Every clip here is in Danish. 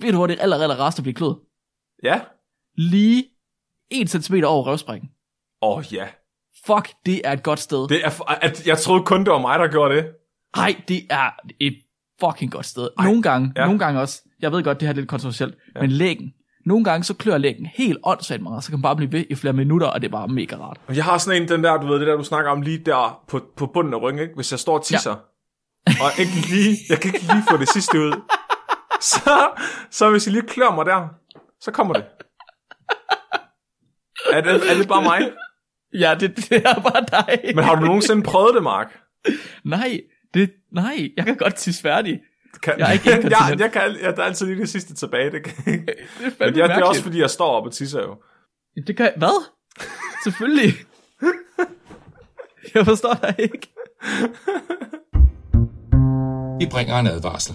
Ved du, hvor det aller, aller rareste bliver kløet? Ja. Lige 1 cm over røvsprækken. Åh, oh, ja. Fuck, det er et godt sted. Det er, at, jeg troede kun, det var mig, der gjorde det. Nej, det er et fucking godt sted. Nogle gange, ja. ja. nogle gange også, jeg ved godt, det her er lidt kontroversielt, ja. men lægen, nogle gange så klør lægen helt åndssvagt meget, så kan man bare blive ved i flere minutter, og det er bare mega rart. Jeg har sådan en, den der, du ved, det der, du snakker om lige der på, på bunden af ryggen, ikke? Hvis jeg står og tisser, ja. og ikke lige, jeg kan ikke lige få det sidste ud, så, så hvis jeg lige klør mig der, så kommer det. Er det, er det bare mig? Ja, det, det er bare dig. Men har du nogensinde prøvet det, Mark? Nej, det, nej, jeg kan godt tisse færdig. Kan, Jeg er ikke jeg, jeg kan, ja, der er altid lige det sidste tilbage. Det kan, Det er men jeg, det er også, fordi jeg står op og tisser jo. Det kan Hvad? Selvfølgelig. jeg forstår dig ikke. Vi bringer en advarsel.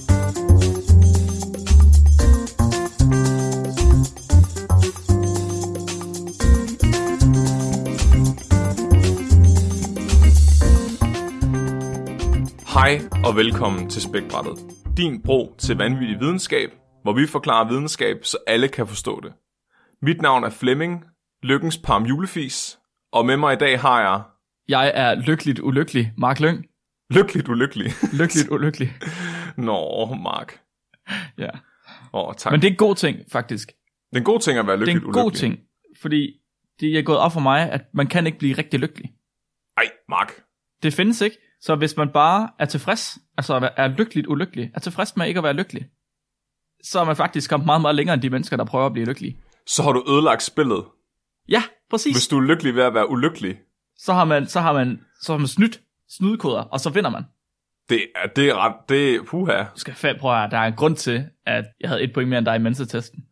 Hej og velkommen til Spækbrættet. Din bro til vanvittig videnskab, hvor vi forklarer videnskab, så alle kan forstå det. Mit navn er Flemming, lykkens parm julefis, og med mig i dag har jeg Jeg er lykkeligt ulykkelig. Mark Lyng. lykkeligt ulykkelig. Lykkeligt ulykkelig. Nå, Mark. Ja. Åh, tak. Men det er en god ting, faktisk. det er en god ting at være Det er lykkeligt en god ulykkelig. ting, fordi det er gået op for mig, at man kan ikke blive rigtig lykkelig. Ej, Mark. Det findes ikke. Så hvis man bare er tilfreds, altså er lykkeligt ulykkelig, er tilfreds med ikke at være lykkelig, så er man faktisk kommet meget, meget længere end de mennesker, der prøver at blive lykkelige. Så har du ødelagt spillet, Ja, præcis. hvis du er lykkelig ved at være ulykkelig. Så har man, så har man, så har man snydt snydekoder, og så vinder man. Det er, det er ret, det er, puha. Du skal fat prøve at der er en grund til, at jeg havde et point mere end dig i mensetesten.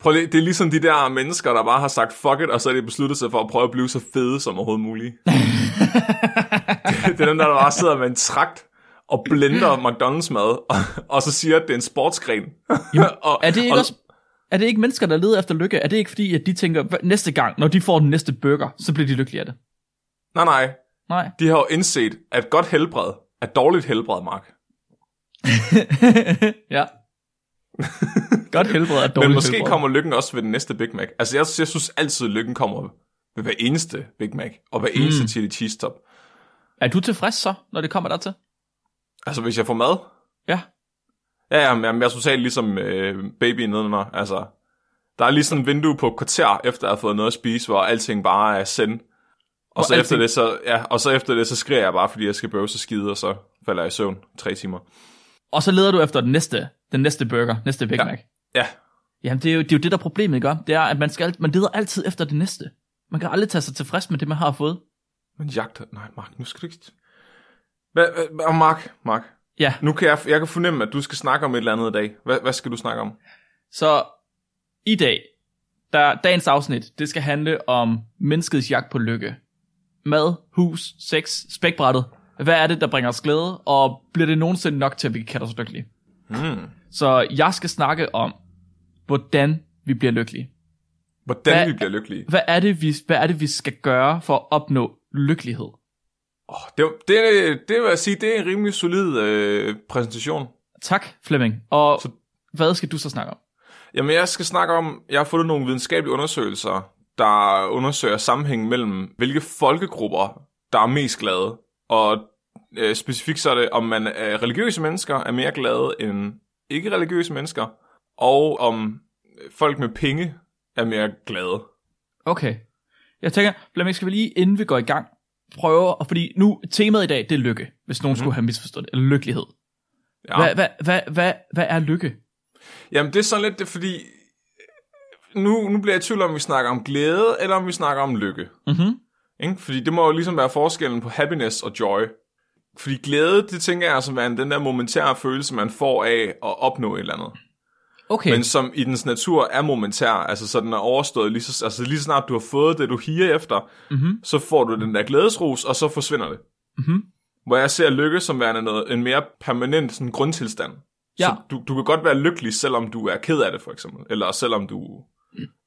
Prøv lige, det er ligesom de der mennesker, der bare har sagt fuck it, og så er de besluttet sig for at prøve at blive så fede som overhovedet muligt. det er dem der, bare sidder med en trakt og blender McDonald's mad, og, og så siger, at det er en sportsgren. og, Er det ikke og, også, er det ikke mennesker, der leder efter lykke? Er det ikke fordi, at de tænker, "Hva- næste gang, når de får den næste burger, så bliver de lykkelige af det? Nej, nej. Nej. De har jo indset, at godt helbred er dårligt helbred, Mark. ja. Godt helbred er dårligt Men måske helbred. kommer lykken også ved den næste Big Mac. Altså, jeg, jeg synes altid, at lykken kommer ved hver eneste Big Mac, og hver eneste Mm. chili cheese top. Er du tilfreds så, når det kommer dertil? Altså, hvis jeg får mad, Ja. Ja, ja, men jeg er totalt ligesom øh, baby nedenunder. Altså, der er lige sådan et vindue på et kvarter, efter jeg har fået noget at spise, hvor alting bare er send. Og så, efter alting- det, så, ja, og så efter det, så skriger jeg bare, fordi jeg skal bøve så skide, og så falder jeg i søvn tre timer. Og så leder du efter den næste, den næste burger, næste Big Ja. Mac. Ja, Jamen, det er, jo, det er jo det, der er problemet, gør. Det er, at man, skal, man leder altid efter det næste. Man kan aldrig tage sig tilfreds med det, man har fået. Men jagter... Nej, Mark, nu skal du ikke... Hvad, hvad, Mark, Mark, Ja, nu kan jeg, jeg kan fornemme, at du skal snakke om et eller andet i dag. Hvad, hvad skal du snakke om? så i dag, der, dagens afsnit, det skal handle om menneskets jagt på lykke. Mad, hus, sex, spækbrættet. Hvad er det, der bringer os glæde, og bliver det nogensinde nok til, at vi kan kalde os lykkelige? Hmm. Så jeg skal snakke om, hvordan vi bliver lykkelige. Hvordan Hvad- vi bliver lykkelige. Hvad er det, vi, hvad er det, vi skal gøre for at opnå lykkelighed? Oh, det, det, det vil jeg sige, det er en rimelig solid øh, præsentation. Tak, Flemming. Og Så- hvad skal du så snakke om? Jamen, jeg skal snakke om, jeg har fundet nogle videnskabelige undersøgelser, der undersøger sammenhængen mellem, hvilke folkegrupper, der er mest glade. Og øh, specifikt så er det, om man er religiøse mennesker er mere glade end ikke-religiøse mennesker, og om folk med penge er mere glade. Okay. Jeg tænker, Flemming, skal vi lige, inden vi går i gang, prøve, og fordi nu, temaet i dag, det er lykke, hvis nogen mm. skulle have misforstået det, eller lykkelighed. Ja. Hvad, hvad, hvad, hvad, hvad er lykke? Jamen, det er sådan lidt, det er fordi, nu, nu bliver jeg i tvivl om, vi snakker om glæde, eller om vi snakker om lykke. Mhm. Ikke? Fordi det må jo ligesom være forskellen på happiness og joy. Fordi glæde, det tænker jeg altså være den der momentære følelse, man får af at opnå et eller andet. Okay, Men som i dens natur er momentær, altså så den er overstået, lige så, altså lige snart du har fået det, du higer efter, Mhm. så får du den der glædesrus, og så forsvinder det. Mhm. hvor jeg ser lykke som værende noget, en mere permanent sådan, grundtilstand. Ja. Så du, du kan godt være lykkelig, selvom du er ked af det, for eksempel. Eller selvom du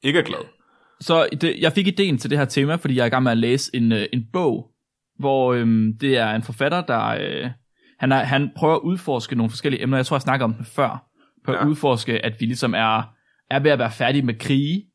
ikke er glad. Så det, jeg fik ideen til det her tema, fordi jeg er i gang med at læse en, øh, en bog, hvor øhm, det er en forfatter, der øh, han, er, han prøver at udforske nogle forskellige emner. Jeg tror, jeg snakker om det før. På at Ja. udforske, at vi ligesom er, er ved at være færdige med krige,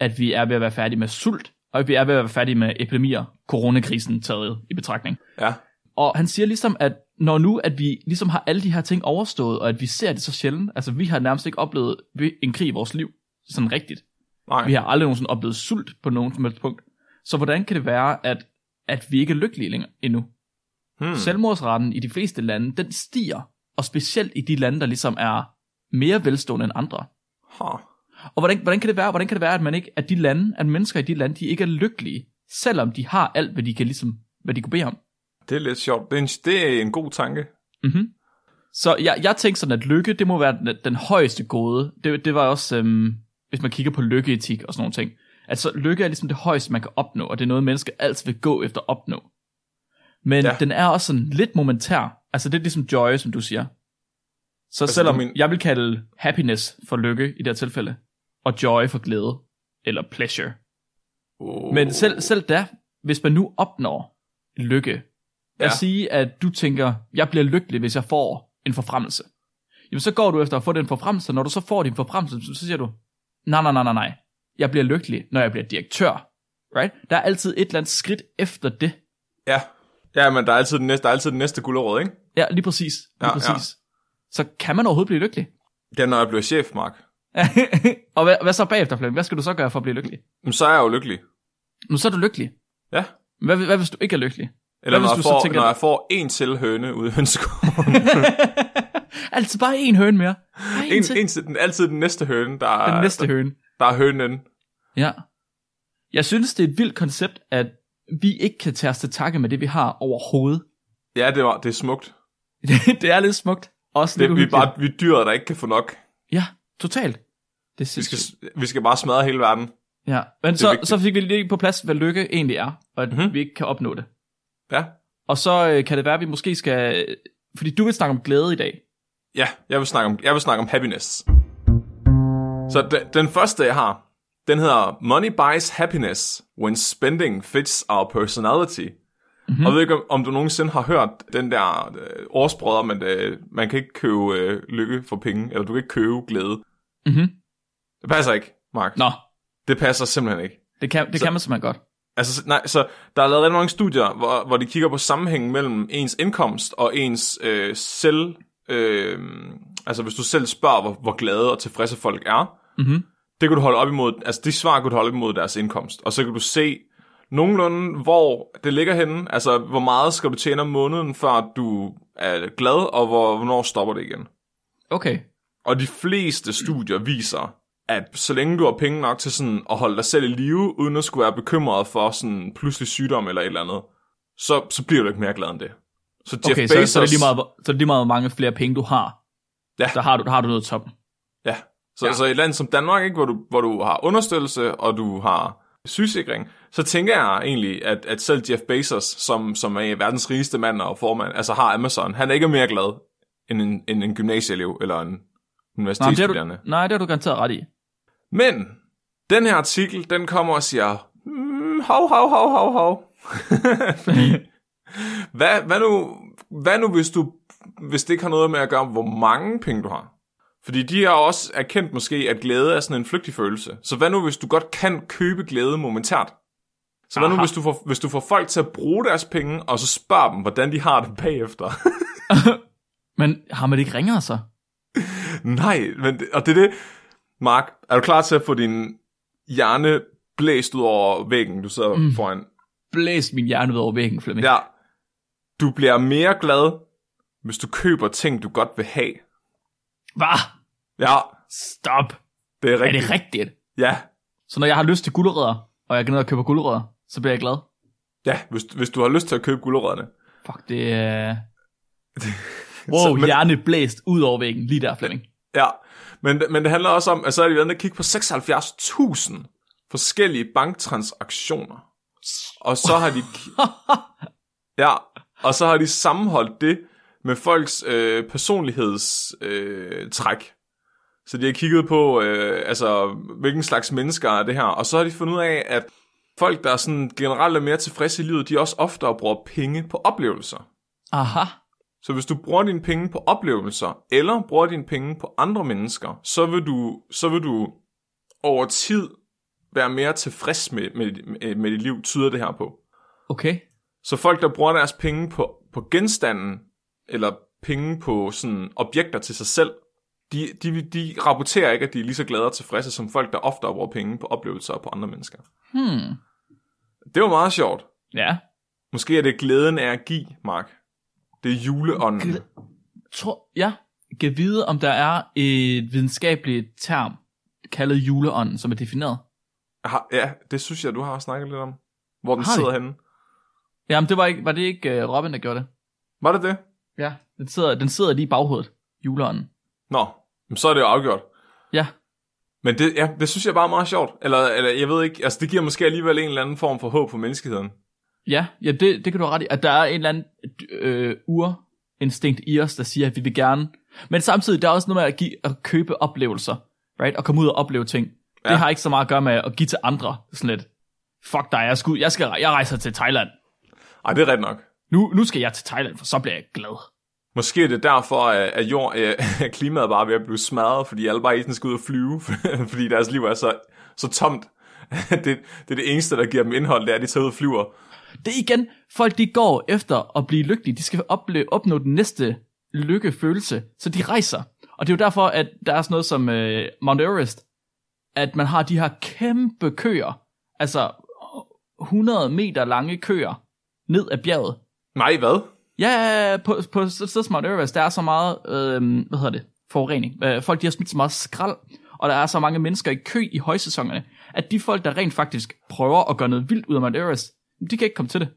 at vi er ved at være færdige med sult, og at vi er ved at være færdige med epidemier, coronakrisen taget i betragtning. Ja. Og han siger ligesom, at når nu, at vi ligesom har alle de her ting overstået, og at vi ser det så sjældent, altså vi har nærmest ikke oplevet en krig i vores liv, sådan rigtigt. Nej. Vi har aldrig nogensinde oplevet sult på nogen som helst punkt. Så hvordan kan det være, at, at vi ikke er lykkelige længere endnu? Hmm. Selvmordsraten i de fleste lande, den stiger. Og specielt i de lande, der ligesom er mere velstående end andre. Huh. Og hvordan, hvordan kan det være, hvordan kan det være, at man ikke, at de lande, at mennesker i de lande, de ikke er lykkelige, selvom de har alt, hvad de kan ligesom, hvad de kunne bede om? Det er lidt sjovt. Det er en, det er en god tanke. Mm-hmm. Så jeg, jeg tænkte sådan, at lykke, det må være den, den højeste gode. Det, det var også, øhm, hvis man kigger på lykkeetik og sådan nogle ting. Altså, lykke er ligesom det højeste, man kan opnå, og det er noget, mennesker altid vil gå efter at opnå. Men ja. den er også sådan lidt momentær. Altså, det er ligesom joy, som du siger. Så Altså, selvom men- jeg vil kalde happiness for lykke i det her tilfælde, og joy for glæde, eller pleasure. Oh. Men selv, selv da, hvis man nu opnår lykke, Ja. os sige, at du tænker, jeg bliver lykkelig, hvis jeg får en forfremmelse. Jamen så går du efter at få den forfremmelse, når du så får din forfremmelse, så siger du, nej, nej, nej, nej, nej, jeg bliver lykkelig, når jeg bliver direktør. Right? Der er altid et eller andet skridt efter det. Ja. Ja, men der er altid den næste, der er altid den næste gulerod, ikke? Ja, lige præcis. Lige Ja, ja. Så kan man overhovedet blive lykkelig? Det er, når jeg bliver chef, Mark. og hvad, hvad så bagefter, Flemming? Hvad skal du så gøre for at blive lykkelig? Men så er jeg jo lykkelig. Nu så er du lykkelig. Ja. Hvad, hvad hvis du ikke er lykkelig? Eller Hvad når hvis jeg, du så får, tænker- når jeg får en til høne ude i hønseskoven. Altid bare en høne mere. Bare en, en, til. en til, den, altid den næste høne, der er, Den næste der, høne. der er hønen. Ja. Jeg synes, det er et vildt koncept, at vi ikke kan tage os til takke med det, vi har overhovedet. Ja, det, var, det er smukt. det er lidt smukt. Også lidt Det, vi, er bare, vi er dyret, der ikke kan få nok. Ja, totalt. Det er Vi skal, vi skal bare smadre hele verden. Ja, men så, vigtigt. så fik vi lige på plads, hvad lykke egentlig er, og at Mhm. mm-hmm. vi ikke kan opnå det. Ja. Og så øh, kan det være, at vi måske skal... Fordi du vil snakke om glæde i dag. Ja, jeg vil snakke om, jeg vil snakke om happiness. Så den, den første, jeg har, den hedder Money buys happiness when spending fits our personality. Mm-hmm. Og jeg ved ikke, om, du nogensinde har hørt den der øh, om, at øh, man kan ikke købe øh, lykke for penge, eller du kan ikke købe glæde. Mhm. Det passer ikke, Mark. Nå, Det passer simpelthen ikke. det kan, det Så- kan man simpelthen godt. Altså, nej, så der er lavet mange studier, hvor, hvor de kigger på sammenhængen mellem ens indkomst og ens øh, selv... Øh, altså, hvis du selv spørger, hvor, hvor glade og tilfredse folk er, Mhm. det kan du holde op imod, altså de svar kan du holde op imod deres indkomst. Og så kan du se nogenlunde, hvor det ligger henne. Altså, hvor meget skal du tjene om måneden, før du er glad, og hvor, hvornår stopper det igen. Okay. Og de fleste studier viser, at så længe du har penge nok til sådan at holde dig selv i live, uden at skulle være bekymret for sådan pludselig sygdom eller et eller andet, så, så bliver du ikke mere glad end det. Så Jeff Okay, så, Bezos, så, er det lige meget, så er det lige meget, hvor mange flere penge du har. Ja. Så har du, har du noget top. Ja, så, Ja. ja. så i et land som Danmark, ikke, hvor, du, hvor du har understøttelse, og du har sygesikring, så tænker jeg egentlig, at, at selv Jeff Bezos, som, som er verdens rigeste mand og formand, altså har Amazon, han er ikke mere glad end en, end en gymnasieelev eller en Nej, det universitetsstuderende. du, nej, det har du garanteret ret i. Men den her artikel, den kommer og siger, mm, hov, hov, hov, hov, hov. Hvad, hvad, nu, hvad nu, hvis, du, hvis det ikke har noget med at gøre, hvor mange penge du har? Fordi de har også erkendt måske, at glæde er sådan en flygtig følelse. Så hvad nu, hvis du godt kan købe glæde momentært? Så hvad nu, hvis du, får, hvis du får folk til at bruge deres penge, og så spørger dem, hvordan de har det bagefter? Men har man det ikke ringere så? Nej, men, og det er det. Mark, er du klar til at få din hjerne blæst ud over væggen, du sidder mm. foran? Blæs min hjerne ud over væggen, Flemming. Ja. Du bliver mere glad, hvis du køber ting, du godt vil have. Hvad? Ja, Stop. det er Er rigtigt. det rigtigt? Ja, Så når jeg har lyst til gulerødder, og jeg går ned og køber gulerødder, så bliver jeg glad. ja hvis, hvis du har lyst til at købe gulerødderne. Fuck, det er... Så, Wow, men, hjerne blæst ud over væggen, lige der, Flemming. ja, men, men det handler også om, at så er de været og kigge på 76.000 forskellige banktransaktioner. Og så har de... Ja, og så har de sammenholdt det med folks øh, personlighedstræk. Øh, træk. så de har kigget på, øh, altså, hvilken slags mennesker er det her, og så har de fundet ud af, at folk, der er sådan generelt er mere tilfredse i livet, de også oftere bruger penge på oplevelser. Aha. Så hvis du bruger dine penge på oplevelser, eller bruger dine penge på andre mennesker, så vil du, så vil du over tid være mere tilfreds med, med, med, med dit liv, tyder det her på. Okay. Så folk, der bruger deres penge på, på genstanden, eller penge på sådan objekter til sig selv, de, de, de rapporterer ikke, at de er lige så glade og tilfredse som folk, der ofte bruger penge på oplevelser og på andre mennesker. Hmm. Det var meget sjovt. Ja. Måske er det glæden af at give, Mark. Det er juleånden. Gl- Tror, ja. Kan vide, om der er et videnskabeligt term, kaldet juleånden, som er defineret. Har- Ja, det synes jeg, du har snakket lidt om. Hvor den Har sidder henne. Jamen, det var, ikke, var det ikke uh, Robin, der gjorde det? Var det det? Ja. Den sidder, den sidder lige i baghovedet, juleånden. Nå, men så er det jo afgjort. Ja. Men det, ja, det synes jeg bare er meget sjovt. Eller, eller jeg ved ikke, altså det giver måske alligevel en eller anden form for håb for menneskeheden. Ja, ja det, det kan du have ret i. At der er en eller anden øh, urinstinkt i os, der siger, at vi vil gerne. Men samtidig, der er også noget med at, give, at købe oplevelser. Right? Og komme ud og opleve ting. Ja. Det har ikke så meget at gøre med at give til andre. Sådan lidt, fuck dig, jeg, skal, jeg, skal, jeg rejser til Thailand. Ej, det er rigtigt nok. Nu, nu skal jeg til Thailand, for så bliver jeg glad. Måske er det derfor, at, jord, at klimaet bare er ved at blive smadret, fordi alle bare enten skal ud og flyve, fordi deres liv er så, så tomt. det, det er det eneste, der giver dem indhold, det er, at de tager ud og flyver. Det er igen, folk de går efter at blive lykkelige. De skal opleve, opnå den næste lykkefølelse, så de rejser. Og det er jo derfor, at der er sådan noget som øh, Mount Everest, at man har de her kæmpe køer, altså 100 meter lange køer, ned ad bjerget. Nej, hvad? Ja, på, på Mount Everest, der er så meget, øh, hvad hedder det, forurening. Øh, folk de har smidt så meget skrald, og der er så mange mennesker i kø i højsæsonerne, at de folk, der rent faktisk prøver at gøre noget vildt ud af Mount Everest, de kan ikke komme til det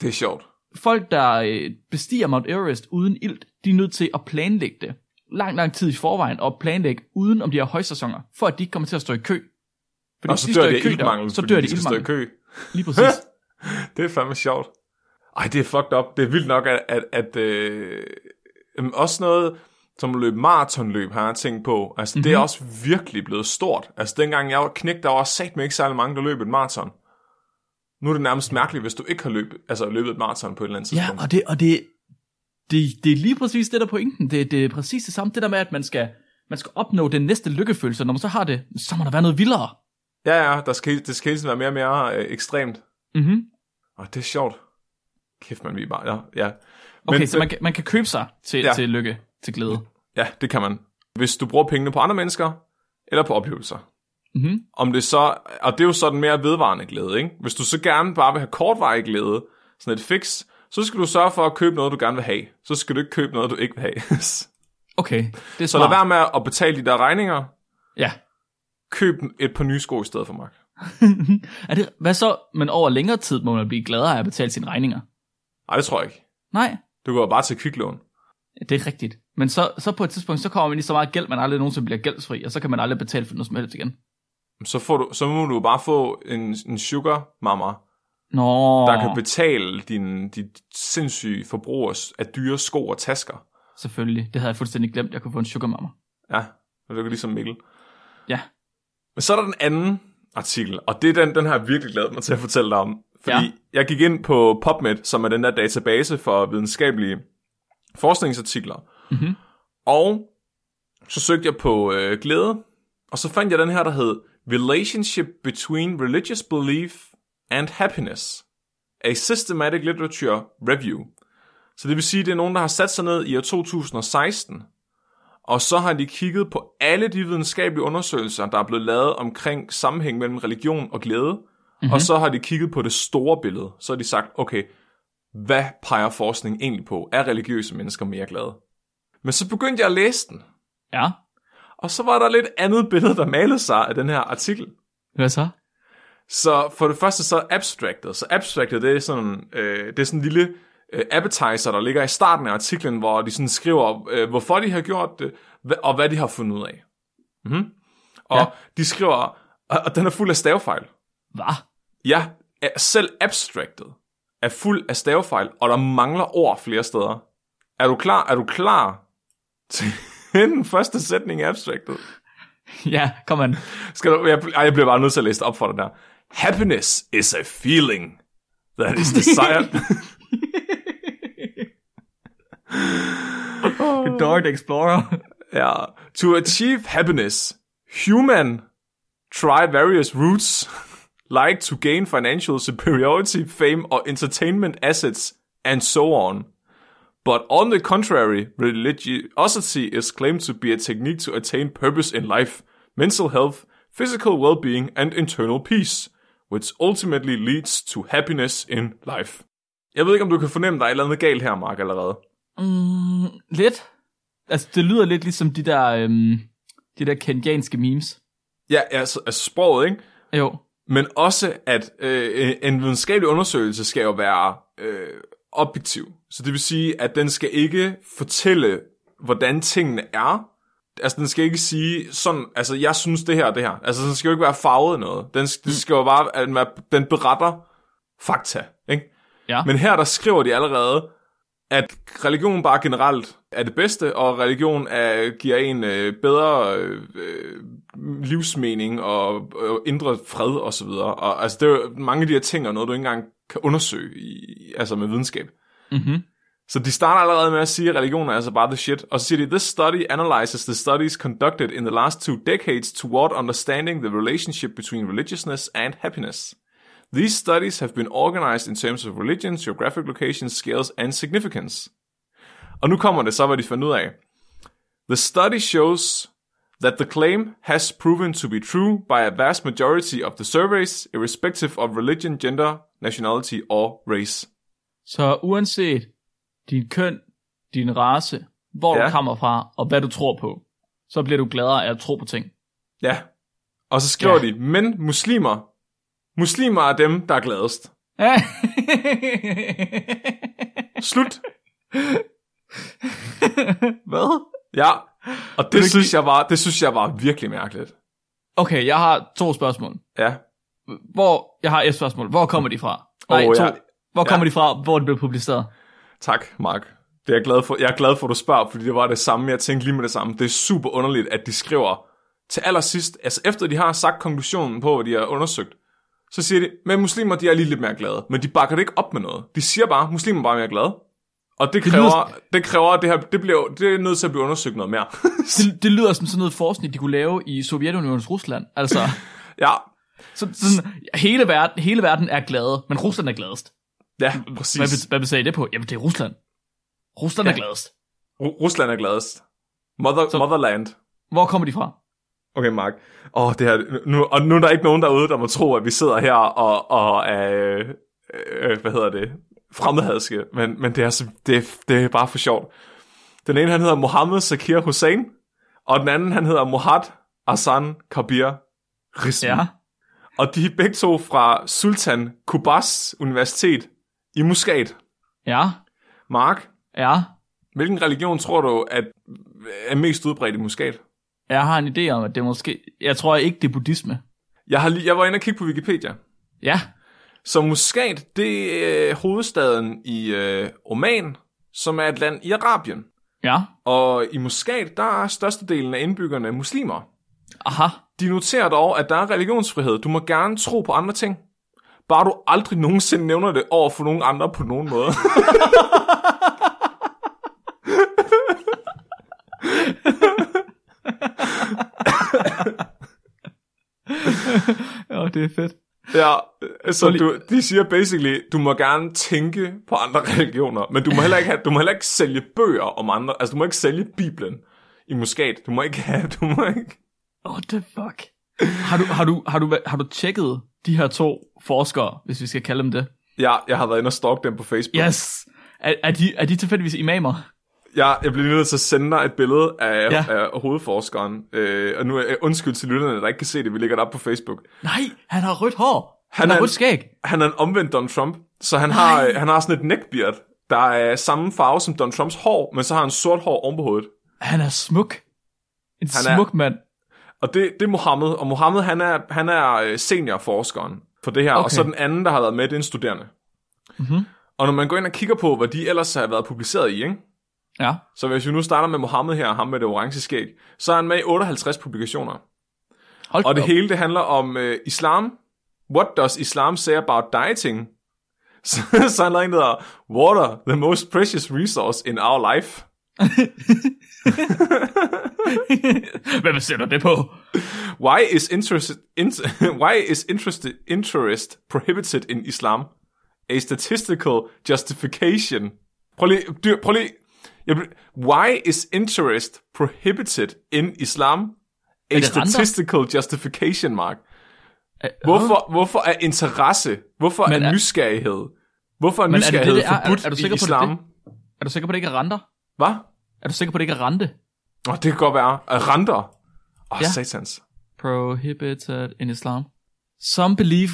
Det er sjovt. folk, der øh, bestiger Mount Everest uden ilt, de er nødt til at planlægge det lang, lang tid i forvejen, og planlægge uden om de her højsæsoner, for at de ikke kommer til at stå i kø. Fordi Og så dør det af iltmangel, så dør de det skal stå i iltmangel. kø. Lige præcis. det er fandme sjovt. Ej, det er fucked up. Det er vildt nok, at, at, at øh, øhm, også noget som at løbe maratonløb, har jeg tænkt på. Altså, mm-hmm. det er også virkelig blevet stort. Altså, dengang jeg var knægt, der var sat med ikke særlig mange, der løb et maraton. Nu er det nærmest mærkeligt, hvis du ikke har løbet, altså, løbet et maraton på et eller andet ja, tidspunkt. og det, og det, det, det er lige præcis det der er pointen. Det, det er præcis det samme. Det der med, at man skal, man skal opnå den næste lykkefølelse. Når man så har det, så må der være noget vildere. Ja, ja, der skal, det skal hele tiden være mere og mere øh, ekstremt. Mm-hmm. Og det er sjovt. Kæft, man, vi bare, ja. ja. Okay, så man kan, man kan købe sig til, Ja. til lykke, til glæde. Ja, det kan man. Hvis du bruger pengene på andre mennesker, eller på oplevelser. Mm-hmm. Om det så, og det er jo sådan mere vedvarende glæde, ikke? Hvis du så gerne bare vil have kortvarig glæde, sådan et fix, så skal du sørge for at købe noget, du gerne vil have. Så skal du ikke købe noget, du ikke vil have. så Okay, det er lad smart. være med at betale de der regninger. Ja. Køb et par nye sko i stedet for, Mark. er det, hvad så? Men over længere tid må man blive gladere af at betale sine regninger. Nej, det tror jeg ikke. Nej, Du går bare til kviklån. det er rigtigt. Men så, så på et tidspunkt, så kommer man i så meget gæld, man aldrig nogensinde bliver gældsfri, og så kan man aldrig betale for noget som helst igen. Så, får du, så må du bare få en, en sugar mama, Nå, der kan betale din, dit sindssyge forbrug af dyre sko og tasker. selvfølgelig. Det havde jeg fuldstændig glemt, jeg kunne få en sugar mama. Ja, og det er ligesom Mikkel. Ja, Men så er der den anden artikel, og det er den, den har jeg virkelig glædet mig til at fortælle dig om. Fordi ja. Jeg gik ind på PubMed, som er den der database for videnskabelige forskningsartikler. Mhm. Og så søgte jeg på øh, glæde, og så fandt jeg den her, der hed Relationship Between Religious Belief and Happiness. A Systematic Literature Review. Så det vil sige, at det er nogen, der har sat sig ned i år 2016, og så har de kigget på alle de videnskabelige undersøgelser, der er blevet lavet omkring sammenhæng mellem religion og glæde, mm-hmm. og så har de kigget på det store billede. Så har de sagt, okay, hvad peger forskning egentlig på? Er religiøse mennesker mere glade? Men så begyndte jeg at læse den, ja. og så var der lidt andet billede, der malede sig af den her artikel. Hvad så? Så for det første så abstracted. Så abstracted, det er sådan, øh, det er sådan en lille øh, appetizer, der ligger i starten af artiklen, hvor de sådan skriver, øh, hvorfor de har gjort det, og hvad de har fundet ud af. Mm-hmm. Og. Ja. de skriver, og, og den er fuld af stavefejl. Hvad? Ja, selv abstracted er fuld af stavefejl, og der mangler ord flere steder. Er du klar, er du klar til den første sætning i abstractet? Ja, kom an. Skal du, jeg, ej, jeg bliver bare nødt til at læse op for dig der. Happiness is a feeling that is desired. Dart Explorer. ja. To achieve happiness, human try various routes, like to gain financial superiority, fame, or entertainment assets, and so on. But on the contrary, religiosity is claimed to be a technique to attain purpose in life, mental health, physical well-being, and internal peace, which ultimately leads to happiness in life. Jeg ved ikke, om du kan fornemme, der er et eller andet galt her, Mark, allerede. Mm, lidt. Altså, det lyder lidt ligesom de der, øhm, de der kenyanske memes. Ja, altså, altså sproget, ikke? Jo. Men også, at øh, en videnskabelig undersøgelse skal jo være øh, objektiv. Så det vil sige, at den skal ikke fortælle, hvordan tingene er. Altså, den skal ikke sige sådan, altså, jeg synes det her og det her. Altså, den skal jo ikke være farvet af noget. Den, det skal jo bare, at den, den beretter fakta, ikke? Ja. Men her, der skriver de allerede, at religion bare generelt er det bedste, og religion er, giver en øh, bedre øh, livsmening og øh, indre fred og så videre. Og altså, det er jo mange af de her ting, og noget du ikke engang kan undersøge i, altså med videnskab. Mm-hmm. Så de starter allerede med at sige, at religion er altså bare the shit. Og så siger de, this study analyzes the studies conducted in the last two decades toward understanding the relationship between religiousness and happiness. These studies have been organized in terms of religion, geographic locations, scales and significance. Og nu kommer det så, hvad de fandt ud af. The study shows that the claim has proven to be true by a vast majority of the surveys, irrespective of religion, gender, nationality or race. Så uanset din køn, din race, hvor ja. Du kommer fra, og hvad du tror på, så bliver du gladere af at tro på ting. Ja. Og så skriver ja. de, men muslimer, muslimer er dem, der er gladest. Slut. hvad? Ja. Og det, det synes jeg var, det synes jeg var virkelig mærkeligt. Okay, jeg har to spørgsmål. Ja. Hvor, jeg har et spørgsmål. Hvor kommer de fra? Nej, Åh, to. ja. Hvor kommer Ja. de fra? Hvor det blevet publiceret? Tak, Mark. Det er jeg, glad for. jeg er glad for, at du spørger, fordi det var det samme. Jeg tænkte lige med det samme. Det er super underligt, at de skriver til allersidst, altså efter de har sagt konklusionen på, hvad de har undersøgt, så siger de, men muslimer, de er lige lidt mere glade. Men de bakker det ikke op med noget. De siger bare, muslimer er bare mere glade. Og det Det kræver, lyder- det, det kræver, at det, her, det, bliver, det er nødt til at blive undersøgt noget mere. Det, det lyder som sådan noget forskning, de kunne lave i Sovjetunionens Rusland. Altså, ja, så, sådan, hele, verden, hele verden er glade, men Rusland er gladest. ja, Hvad, præcis. be- hvad besager det på? Jamen, det er Rusland. Rusland ja. er gladest. Ru- Rusland er gladest. Mother, Så- motherland. Hvor kommer de fra? Okay, Mark. Åh, det her, nu, og nu er der ikke nogen derude, der må tro, at vi sidder her og, og er, øh, øh, hvad hedder det, fremmedhadske, men, men det, er, det, er- det er bare for sjovt. Den ene, han hedder Mohammed Zakir Hussein, og den anden, han hedder Mohad Hassan Kabir Rizvi. Ja. Og de er begge to fra Sultan Kubas Universitet i Muscat. Ja. Mark, Ja. hvilken religion tror du at er mest udbredt i Muscat? Jeg har en idé om, at det måske... Jeg tror ikke, det er buddhisme. Jeg, har lige, jeg var inde og kigge på Wikipedia. Ja. Så Muscat, det er hovedstaden i øh, Oman, som er et land i Arabien. Ja. Og i Muscat, der er størstedelen af indbyggerne muslimer. Aha. De noterer dog, at der er religionsfrihed. Du må gerne tro på andre ting. Bare du aldrig nogensinde nævner det over for nogen andre på nogen måde. Ja, det er fedt. ja, så du, de siger basically, du må gerne tænke på andre religioner, men du må heller ikke, have, du må heller ikke sælge bøger om andre. Altså, du må ikke sælge Bibelen i Muscat. Du må ikke have, du må ikke... What the fuck? Har du, har, du, har, du, har du tjekket de her to forskere, hvis vi skal kalde dem det? Ja, jeg har været inde og stalke dem på Facebook. Yes. Er, er, de, er de tilfældigvis imamer? Ja, jeg bliver nødt til at sende dig et billede af, Ja. af hovedforskeren. Øh, og nu er undskyld til lytterne, der ikke kan se det. Vi lægger det op på Facebook. Nej, han har rødt hår. Han, Han har er- rødt skæg. Han er en omvendt Donald Trump. Så han har, Nej. han har sådan et neckbeard, der er samme farve som Donald Trumps hår, men så har han sort hår oven på hovedet. Han er smuk. En Han er- smuk mand. Og det, det er Mohammed, og Mohammed han er, han er øh, seniorforskeren for det her, okay. Og så den anden, der har været med, det er en studerende. Mhm. Og når man går ind og kigger på, hvad de ellers har været publiceret i, ikke? Ja. så hvis vi nu starter med Mohammed her, ham med det orange skæg, så er han med i 58 publikationer. Hold Og det op. hele det handler om øh, islam. What does Islam say about dieting? Så, så han lavet en, der hedder Water, the most precious resource in our life. Hvad ser du det på? Why is interest, in, why is interest, interest prohibited in Islam? A statistical justification. Prøv lige, dyr, prøv lige. Why is interest prohibited in Islam? A det renter? statistical justification, Mark. Hvorfor, hvorfor er interesse? Hvorfor Men er er- nysgerrighed? Hvorfor er Men er det det, nysgerrighed er? Er- forbudt er du i sikker på, det er islam? det? Er du sikker på, det ikke er renter? Hvad? Er du sikker på, det ikke er rente? Oh, det kan godt være. Uh, renter. Åh, oh, Ja. satans. Prohibited in Islam. Some believe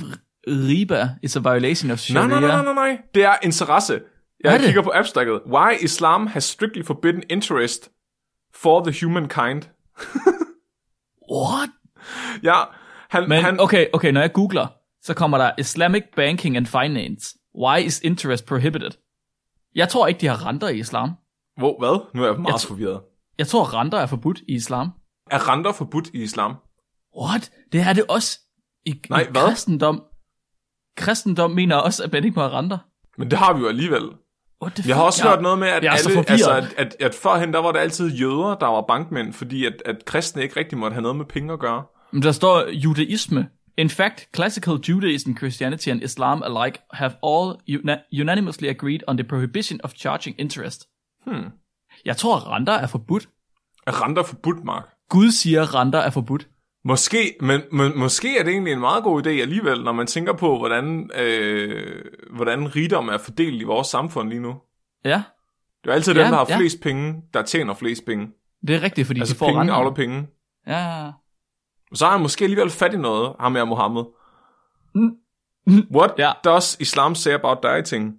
riba is a violation of Nej, sharia. nej, nej, nej, nej. Det er interesse. Jeg kigger på abstractet. Why Islam has strictly forbidden interest for the humankind. What? Ja, han, Men han, okay, okay, når jeg googler, så kommer der Islamic Banking and Finance. Why is interest prohibited? Jeg tror ikke, de har renter i islam. Hvor, hvad? Nu er jeg meget Jeg forvirret. Jeg tror, renter er forbudt i islam. Er renter forbudt i islam? What? Det er det også i, Nej, i hvad? kristendom. Kristendom mener også, at man ikke må have renter. Men det har vi jo alligevel. Jeg har også hørt noget med, at, alle, altså, at, at, at førhen, der var der altid jøder, der var bankmænd, fordi at, at kristne ikke rigtig måtte have noget med penge at gøre. Men der står judaisme. In fact, classical Judaism, Christianity and Islam alike have all una- unanimously agreed on the prohibition of charging interest. Hmm. Jeg tror, renter er forbudt. Er renter forbudt, Mark? Gud siger, renter er forbudt. Måske, men, men måske er det egentlig en meget god idé alligevel, når man tænker på, hvordan, øh, hvordan rigdom er fordelt i vores samfund lige nu. Ja, Det er altid Ja, dem, der har ja. flest penge, der tjener flest penge. det er rigtigt, fordi Altså de får penge renter. afler penge. Ja, Så har han måske alligevel fat i noget, ham her Mohammed. Mm. What Ja. does Islam say about dieting?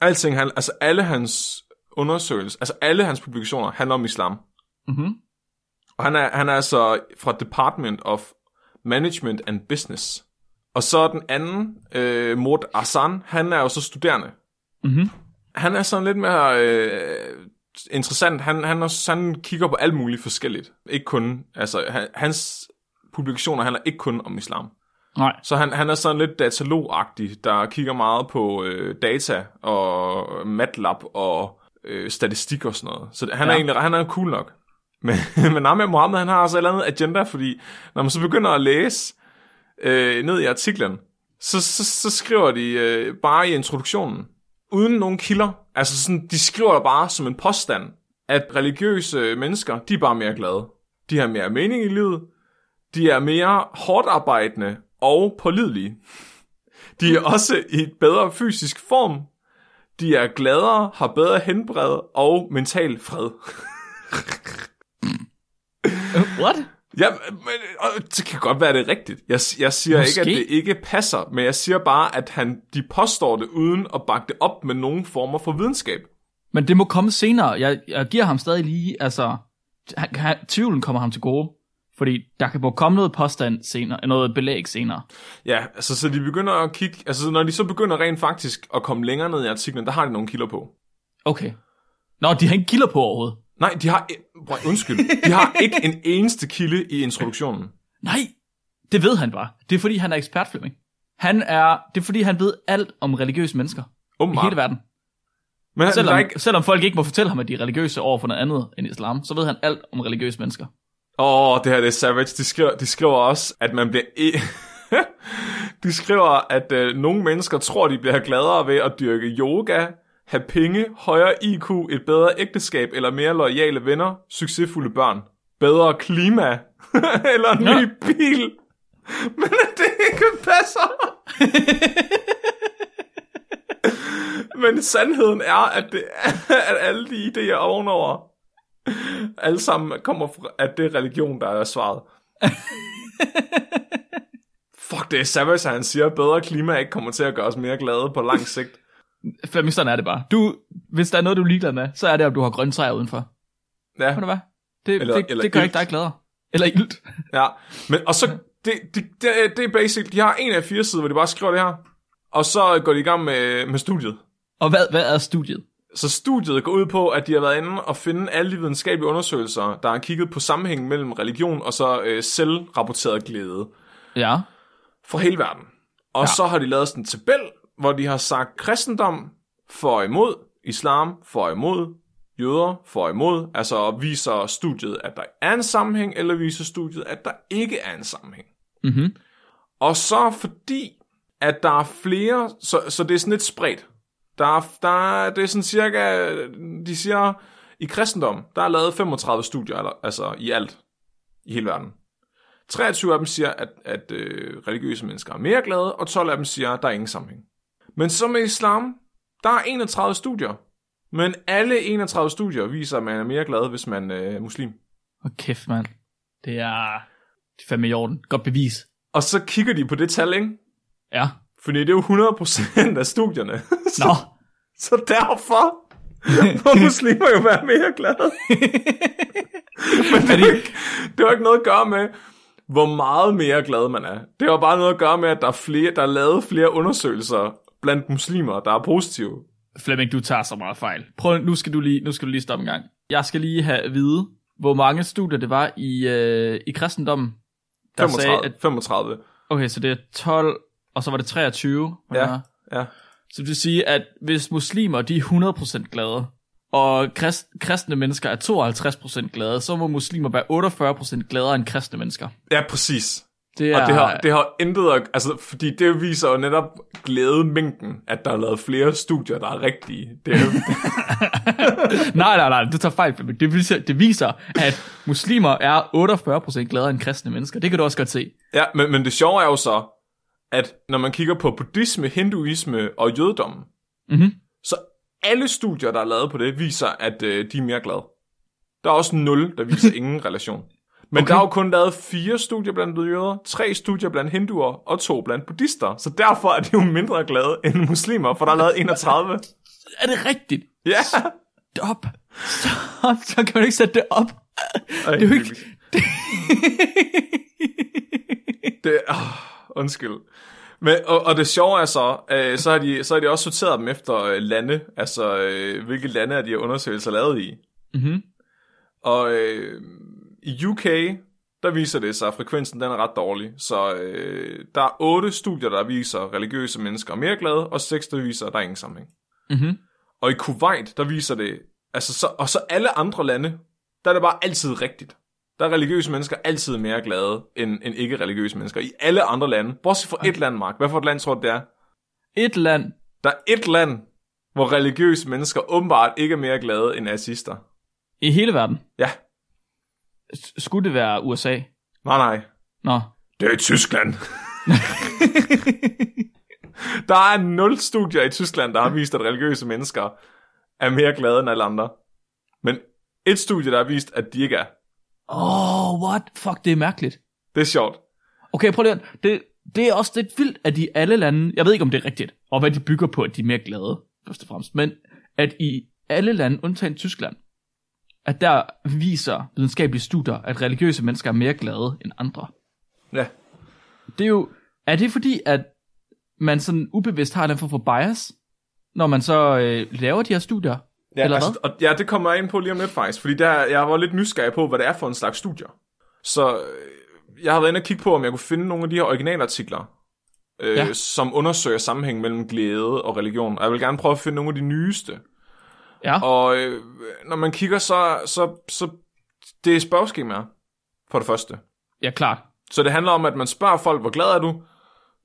Alting, han, altså alle hans undersøgelser, altså alle hans publikationer handler om islam. mm-hmm. Og han er, han er altså fra Department of Management and Business. Og så den anden, øh, Mort Asan, han er jo så studerende. Mm-hmm. Han er sådan lidt mere øh, interessant. Han, han, er, han kigger på alt muligt forskelligt. Ikke kun, altså han, hans publikationer handler ikke kun om islam. Nej. Så han, han er sådan lidt datalogagtig, der kigger meget på øh, data og MATLAB og øh, statistik og sådan noget. Så han er Ja. egentlig han er cool nok. Men, men Ahmed Mohammed, han har også et eller andet agenda, fordi når man så begynder at læse øh, ned i artiklen, så, så, så skriver de øh, bare i introduktionen, uden nogen kilder. Altså sådan, de skriver bare som en påstand, at religiøse mennesker, de er bare mere glade. De har mere mening i livet. De er mere hårdt arbejdende og pålidelige. De er også i et bedre fysisk form. De er gladere, har bedre henbred og mental fred. What? Ja, men og det kan godt være, det er rigtigt. Jeg, jeg siger Måske. ikke, at det ikke passer, men jeg siger bare, at han, de påstår det uden at bakke det op med nogen former for videnskab. Men det må komme senere. Jeg, jeg giver ham stadig lige, altså, han, han, tvivlen kommer ham til gode. Fordi der kan komme noget påstand senere, noget belæg senere. Ja, altså så de begynder at kigge, altså når de så begynder rent faktisk at komme længere ned i artiklen, der har de nogle kilder på. Okay. Nå, de har ikke kilder på overhovedet. Nej, de har, Prøv, undskyld, de har ikke en eneste kilde i introduktionen. Nej, det ved han bare. Det er fordi, han er ekspert, Flemming. Han er, det er fordi, han ved alt om religiøse mennesker i Åbenbart. hele verden. Men han, Selvom, ikke, selvom folk ikke må fortælle ham, at de er religiøse over for noget andet end islam, så ved han alt om religiøse mennesker. Åh, oh, det her det er savage. De skriver, de skriver også, at man bliver... E- de skriver, at øh, nogle mennesker tror, de bliver gladere ved at dyrke yoga, have penge, højere IQ, et bedre ægteskab eller mere loyale venner, succesfulde børn, bedre klima eller en Ja. ny bil. Men at det ikke passer. Men sandheden er, at, det, at alle de idéer ovenover, alle sammen kommer fra, at det er religion, der er svaret. Fuck, det er savage, han siger, at bedre klima ikke kommer til at gøre os mere glade på lang sigt. Flemming, sådan er det bare. Du, hvis der er noget, du er ligeglad med, så er det, om du har grønne træer udenfor. Ja, Ved du hvad? Det, Eller- det, eller det gør ilt. ikke dig gladere. Eller ilt. ja. Men, og så, det, det, det, det er basic, de har en af fire sider, hvor de bare skriver det her. Og så går de i gang med, med studiet. Og hvad, hvad er studiet? Så studiet går ud på, at de har været inde og finde alle de videnskabelige undersøgelser, der har kigget på sammenhængen mellem religion og så øh, selvrapporteret glæde Ja. fra hele verden. Og ja. så har de lavet sådan en tabel, hvor de har sagt kristendom for imod, islam for imod, jøder for imod, altså viser studiet, at der er en sammenhæng, eller viser studiet, at der ikke er en sammenhæng. Mhm. Og så fordi, at der er flere, så, så det er sådan lidt spredt. Der er, der er, det er sådan cirka, de siger, i kristendom, der er lavet 35 studier, altså i alt, i hele verden. 23 af dem siger, at, at øh, religiøse mennesker er mere glade, og 12 af dem siger, at der er ingen sammenhæng. Men så med islam, der er 31 studier. Men alle 31 studier viser, at man er mere glad, hvis man øh, er muslim. Og kæft, mand. Det er, fandme i orden. Godt bevis. Og så kigger de på det tal, ikke? Ja. Fordi det er jo 100% af studierne. Nå. Så derfor må muslimer jo være mere glade. Men det, er ikke, det har ikke noget at gøre med, hvor meget mere glad man er. Det har bare noget at gøre med, at der er, flere, der er lavet flere undersøgelser blandt muslimer, der er positive. Flemming, du tager så meget fejl. Prøv, nu skal du lige, nu skal du lige stoppe en gang. Jeg skal lige have at vide, hvor mange studier det var i, øh, i kristendommen, der 35. sagde, at, 35. okay, så det er 12, og så var det 23. Ja, ja. Så det vil sige, at hvis muslimer de er 100% glade, og krist, kristne mennesker er 52% glade, så må muslimer være 48% gladere end kristne mennesker. Ja, præcis. Det er, Og det har, det har intet at, altså, fordi det viser jo netop glædemængden, at der er lavet flere studier, der er rigtige. Det er jo, nej, nej, nej, du tager fejl. Det viser, det viser, at muslimer er 48% gladere end kristne mennesker. Det kan du også godt se. ja, men, men det sjove er jo så, at når man kigger på buddhisme, hinduisme og jødedom, Mhm. så alle studier, der er lavet på det, viser, at øh, de er mere glade. Der er også 0, der viser ingen relation. Men Okay. der er jo kun lavet fire studier blandt jøder, tre studier blandt hinduer og to blandt buddhister. Så derfor er de jo mindre glade end muslimer, for der er lavet 31. Er det rigtigt? Ja! Stop. Stop. Så kan man ikke sætte det op. Ej, Det er jo ikke... Det... Det, oh, undskyld. Men, og, og det sjove er så, øh, så, har de, så har de også sorteret dem efter øh, lande, altså øh, hvilke lande er de her undersøgelser lavet i. Mhm. Og øh, i UK, der viser det sig, at frekvensen den er ret dårlig. Så øh, der er otte studier, der viser religiøse mennesker er mere glade, og seks, der viser, at der er ingen sammenhæng. Mhm. Og i Kuwait, der viser det, altså så, og så alle andre lande, der er det bare altid rigtigt. Der er religiøse mennesker altid mere glade end, end ikke-religiøse mennesker. I alle andre lande, bortset fra et land, Mark. Hvad for et land tror du, det er? Et land. Der er et land, hvor religiøse mennesker åbenbart ikke er mere glade end assister. I hele verden. Ja, Skulle det være USA? nej nej. Nå. Det er Tyskland. der er nul studier i Tyskland, der har vist, at religiøse mennesker er mere glade end alle andre. Men et studie, der har vist, at de ikke er. Oh, what? Fuck, det er mærkeligt. Det er sjovt. Okay, prøv lige det, det er også lidt vildt, at i alle lande, jeg ved ikke om det er rigtigt, og hvad de bygger på, at de er mere glade, først og fremmest, men at i alle lande, undtagen Tyskland, at der viser videnskabelige studier, at religiøse mennesker er mere glade end andre. Ja. Det er jo, er det fordi, at man sådan ubevidst har den form for bias, når man så øh, laver de her studier? Ja, Eller altså, og, ja, det kommer jeg ind på lige om lidt faktisk, fordi der, jeg var lidt nysgerrig på, hvad det er for en slags studier. Så øh, jeg har været inde og kigge på, om jeg kunne finde nogle af de her originalartikler, øh, Ja. ja. som undersøger sammenhæng mellem glæde og religion. Og jeg vil gerne prøve at finde nogle af de nyeste. Ja, Og øh, når man kigger, så, så, så det er spørgeskemaer, for det første. ja klart. Så det handler om, at man spørger folk, hvor glad er du,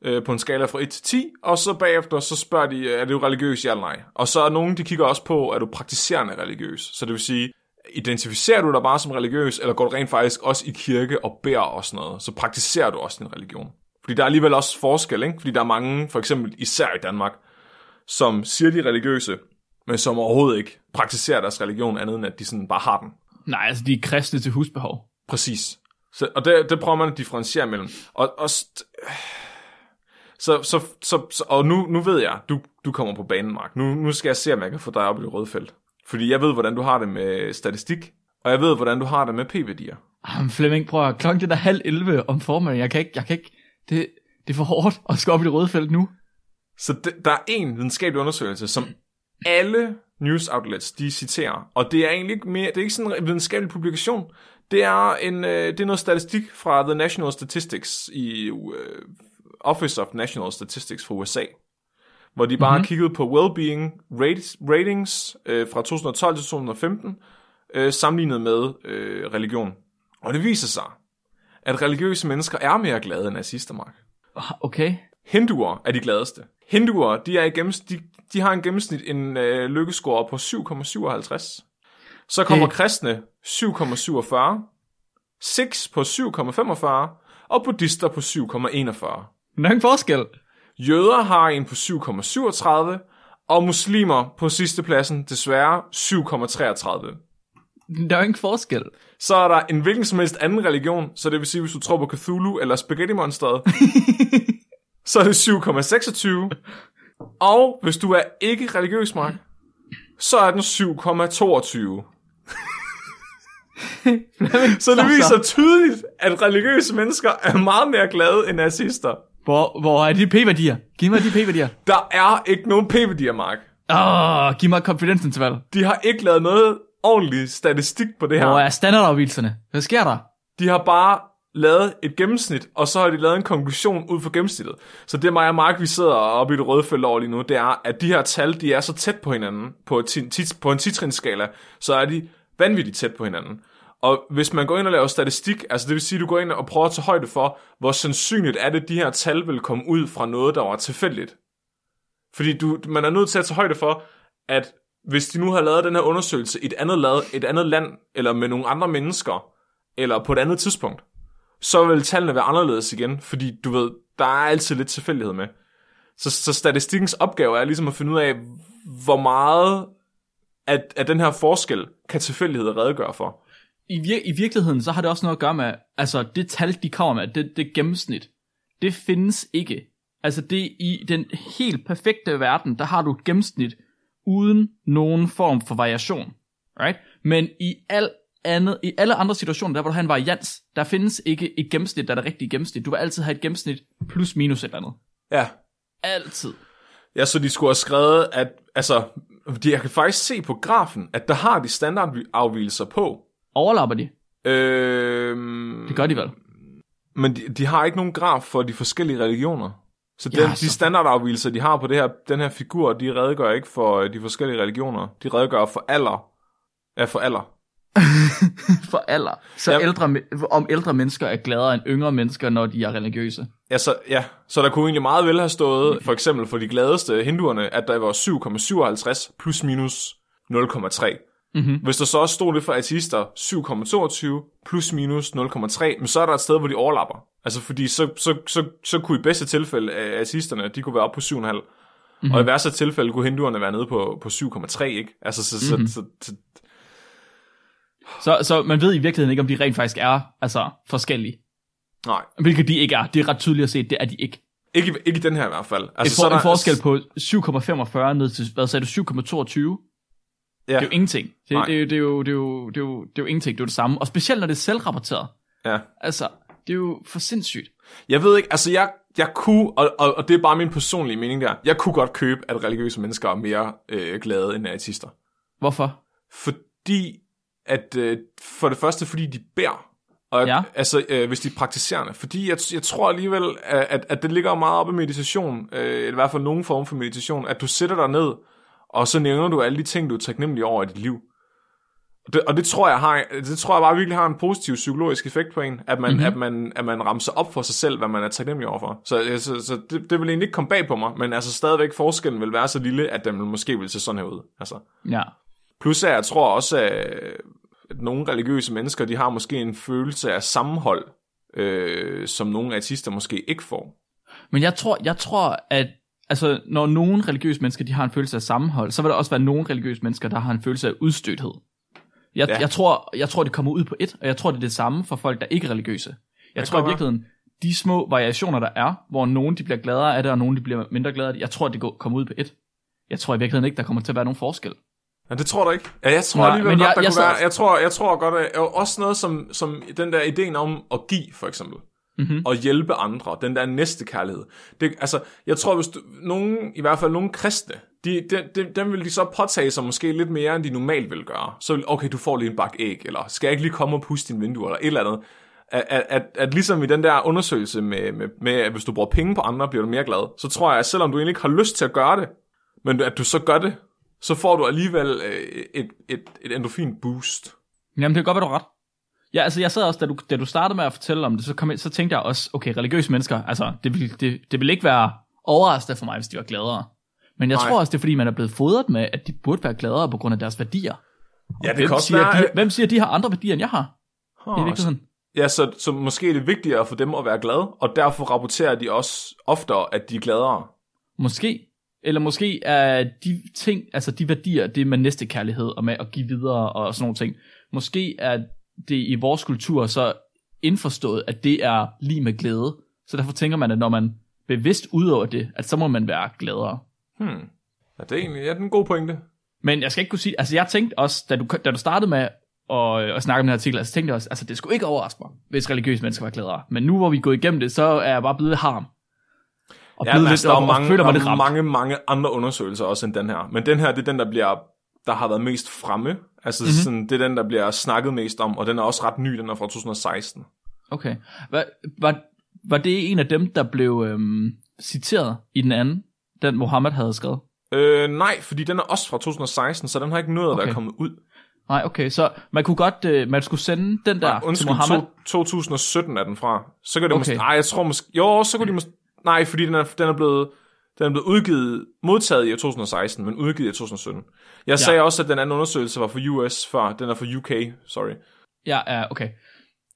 øh, på en skala fra 1 til 10, og så bagefter, så spørger de, er du religiøs, ja eller nej. Og så er nogen, de kigger også på, er du praktiserende religiøs. Så det vil sige, identificerer du dig bare som religiøs, eller går du rent faktisk også i kirke og beder og sådan noget, så praktiserer du også din religion. Fordi der er alligevel også forskel, ikke? Fordi der er mange, for eksempel især i Danmark, som siger, de religiøse, men som overhovedet ikke praktiserer deres religion andet end, at de sådan bare har den. Nej, altså de er kristne til husbehov. Præcis. Så, og det, det prøver man at differentiere mellem. Og, og så, så, så, så, og nu, nu ved jeg, du, du kommer på banen, Mark. Nu, nu skal jeg se, om jeg kan få dig op i det røde felt. Fordi jeg ved, hvordan du har det med statistik, og jeg ved, hvordan du har det med p-værdier. Jamen Flemming, prøv at klokken den er halv 11 om formiddagen. Jeg kan ikke, jeg kan ikke, det, det er for hårdt at skal op i det røde felt nu. Så det, der er en videnskabelig undersøgelse, som alle news outlets, de citerer. Og det er egentlig ikke mere, det er ikke sådan en videnskabelig publikation. Det er, en, øh, det er noget statistik fra The National Statistics i uh, Office of National Statistics fra USA. Hvor de bare mm-hmm. kigget på well-being rates, ratings øh, fra 2012 til 2015, øh, sammenlignet med øh, religion. Og det viser sig, at religiøse mennesker er mere glade end nazister, Mark. Okay. Hinduer er de gladeste. Hinduer, de, er i gennems, de, de har en gennemsnit en øh, lykkescore på 7,57. Så kommer Det- kristne 7,47. Sikhs på 7,45. Og buddhister på 7,41. Der er ingen forskel. Jøder har en på 7,37. Og muslimer på sidste pladsen desværre 7,33. Der er ingen forskel. Så er der en hvilken som helst anden religion, så det vil sige, hvis du tror på Cthulhu eller Spaghetti Monsteret, så er det 7,26. Og hvis du er ikke religiøs, Mark, så er den 7,22. så det viser tydeligt, at religiøse mennesker er meget mere glade end nazister. Hvor, hvor er de p-værdier? Giv mig de p-værdier. Der er ikke nogen p-værdier, Mark. Åh, oh, giv mig konfidensinterval. De har ikke lavet noget ordentlig statistik på det her. Hvor er standardafvielserne? Hvad sker der? De har bare lavet et gennemsnit, og så har de lavet en konklusion ud fra gennemsnittet. Så det mig og Mark, vi sidder oppe i det røde felt over lige nu, det er, at de her tal, de er så tæt på hinanden, på, på en titrinsskala, så er de vanvittigt tæt på hinanden. Og hvis man går ind og laver statistik, altså det vil sige, at du går ind og prøver at tage højde for, hvor sandsynligt er det, at de her tal vil komme ud fra noget, der var tilfældigt. Fordi du, man er nødt til at tage højde for, at hvis de nu har lavet den her undersøgelse i et andet, lad, et andet land, eller med nogle andre mennesker, eller på et andet tidspunkt, så vil tallene være anderledes igen, fordi du ved, der er altid lidt tilfældighed med. Så, så statistikkens opgave er ligesom at finde ud af, hvor meget at, at den her forskel kan tilfældighed redegøre for. I, vir- I virkeligheden, så har det også noget at gøre med, altså det tal, de kommer med, det, det gennemsnit, det findes ikke. Altså det i den helt perfekte verden, der har du et gennemsnit uden nogen form for variation. Right? Men i al andet, i alle andre situationer, der hvor du har en varians, der findes ikke et gennemsnit, der er det rigtige gennemsnit. Du vil altid have et gennemsnit plus minus et eller andet. Ja. Altid. Ja, så de skulle have skrevet, at altså, de, jeg kan faktisk se på grafen, at der har de standardafvielser på. Overlapper de? Øhm, Det gør de vel? Men de, de har ikke nogen graf for de forskellige religioner. Så Ja, den, de så- standardafvielser, de har på det her, den her figur, de redegør ikke for øh, de forskellige religioner. De redegør for alder. Ja, for alder. For alder. Så Ja. ældre, om ældre mennesker er gladere end yngre mennesker, når de er religiøse. Ja, så, ja, så der kunne egentlig meget vel have stået, for eksempel for de gladeste hinduerne, at der var 7,57 plus minus 0,3. Mm-hmm. Hvis der så også stod det for ateister 7,22 plus minus 0,3, men så er der et sted, hvor de overlapper. Altså fordi så, så, så, så kunne i bedste tilfælde ateisterne, de kunne være oppe på 7,5. Mm-hmm. Og i værste tilfælde kunne hinduerne være nede på, på 7,3, ikke? Altså så, mm-hmm. så, så, så, Så, så man ved i virkeligheden ikke, om de rent faktisk er altså, forskellige. nej. Hvilket de ikke er. Det er ret tydeligt at se, det er de ikke. Ikke, ikke i den her i hvert fald. Altså, Altså, for, så er en forskel på 7,45 ned til, hvad sagde du, 7,22? Ja, Det er jo ingenting. Det, Nej. det, er jo, det, er jo, det, er jo, det, er jo, det er jo ingenting. Det er jo det samme. Og specielt når det er selvrapporteret. ja. Altså, det er jo for sindssygt. Jeg ved ikke, altså jeg, jeg kunne, og, og, og det er bare min personlige mening der, jeg kunne godt købe, at religiøse mennesker er mere øh, glade end ateister. Hvorfor? Fordi, at øh, for det første, fordi de beder. Og Ja. altså, øh, hvis de er praktiserende. Fordi jeg, jeg tror alligevel, at, at det ligger meget op i meditation, øh, eller i hvert fald nogen form for meditation, at du sætter dig ned, og så nævner du alle de ting, du er taknemmelig over i dit liv. Og det, og det tror jeg har, det tror jeg bare virkelig har en positiv psykologisk effekt på en, at man, mm-hmm. at man, at man ramser op for sig selv, hvad man er taknemmelig overfor. Så, øh, så, så det, det vil egentlig ikke komme bag på mig, men altså stadigvæk forskellen vil være så lille, at den måske vil se sådan her ud. Altså. Ja. Plus at jeg tror også, at at nogle religiøse mennesker, de har måske en følelse af sammenhold, øh, som nogle ateister måske ikke får. Men jeg tror, jeg tror, at altså, når nogle religiøse mennesker de har en følelse af sammenhold, så vil der også være nogle religiøse mennesker, der har en følelse af udstødthed. Jeg, Ja. jeg, tror, jeg tror, det kommer ud på et, og jeg tror, det er det samme for folk, der ikke er religiøse. Jeg Det tror i virkeligheden, de små variationer, der er, hvor nogen de bliver gladere af det, og nogen de bliver mindre glade af det, jeg tror, det går, kommer ud på et. Jeg tror i virkeligheden ikke, der kommer til at være nogen forskel. Ja, det tror du ikke? Ja, jeg tror Nej, alligevel men godt, jeg- der jeg være. Jeg tror, jeg tror godt, at og også noget som, som den der ideen om at give, for eksempel. mm-hmm. og hjælpe andre, den der næste kærlighed. Det, altså, jeg tror, hvis du, nogen, i hvert fald nogle kristne, de, de, de, dem vil de så påtage sig måske lidt mere, end de normalt vil gøre. Så vil, okay, du får lige en bak æg, eller skal jeg ikke lige komme og puste din vindue, eller et eller andet. At, at, at, at ligesom i den der undersøgelse med, med, med, at hvis du bruger penge på andre, bliver du mere glad, så tror jeg, at selvom du egentlig ikke har lyst til at gøre det, men at du så gør det, så får du alligevel øh, et, et, et endorfin boost. Jamen, det kan godt være, du ret. Ja, altså jeg sad også, da du, da du startede med at fortælle om det, så, kom jeg, så tænkte jeg også, okay, religiøse mennesker, altså det vil, det, det vil ikke være overraskende for mig, hvis de var gladere. Men jeg Nej. tror også, det er fordi, man er blevet fodret med, at de burde være gladere på grund af deres værdier. Og Ja, det hvem kan også siger, være, de, hvem siger, at de har andre værdier, end jeg har? Huh, I virkeligheden. Ja, så, så måske er det vigtigere for dem at være glade, og derfor rapporterer de også oftere, at de er gladere. Måske. Eller måske er de ting, altså de værdier, det med næste kærlighed og med at give videre og sådan nogle ting. Måske er det i vores kultur så indforstået, at det er lige med glæde. Så derfor tænker man, at når man bevidst udøver det, at så må man være gladere. Hmm. Ja, det er egentlig ja, det er en god pointe. Men jeg skal ikke kunne sige, altså jeg tænkte også, da du, da du startede med at, at snakke om den her artikel, så tænkte jeg også, altså det skulle ikke overraske mig, hvis religiøse mennesker var gladere. Men nu hvor vi er gået igennem det, så er jeg bare blevet harm. Og Ja, blevet lidt, der er og, og mange, føler mig lidt ramt. mange, mange andre undersøgelser også end den her. Men den her, det er den, der bliver der har været mest fremme. Altså Mhm. mm-hmm. sådan, det er den, der bliver snakket mest om, og den er også ret ny, den er fra 2016. Okay. Var, var, var det en af dem, der blev øhm, citeret i den anden, den Mohammed havde skrevet? Øh, nej, fordi den er også fra 2016, så den har ikke nået at Okay. være kommet ud. Nej, okay, så man kunne godt, øh, man skulle sende den der Nej, til undskyld, Mohammed. to, 2017 er den fra. Så kan det Okay. måske... Nej, jeg tror måske... Jo, så kunne de måske... Nej, fordi den er, den er blevet... Den er blevet udgivet, modtaget i 2016, men udgivet i 2017. Jeg ja. sagde også, at den anden undersøgelse var for US før. Den er for UK, sorry. Ja, ja, okay.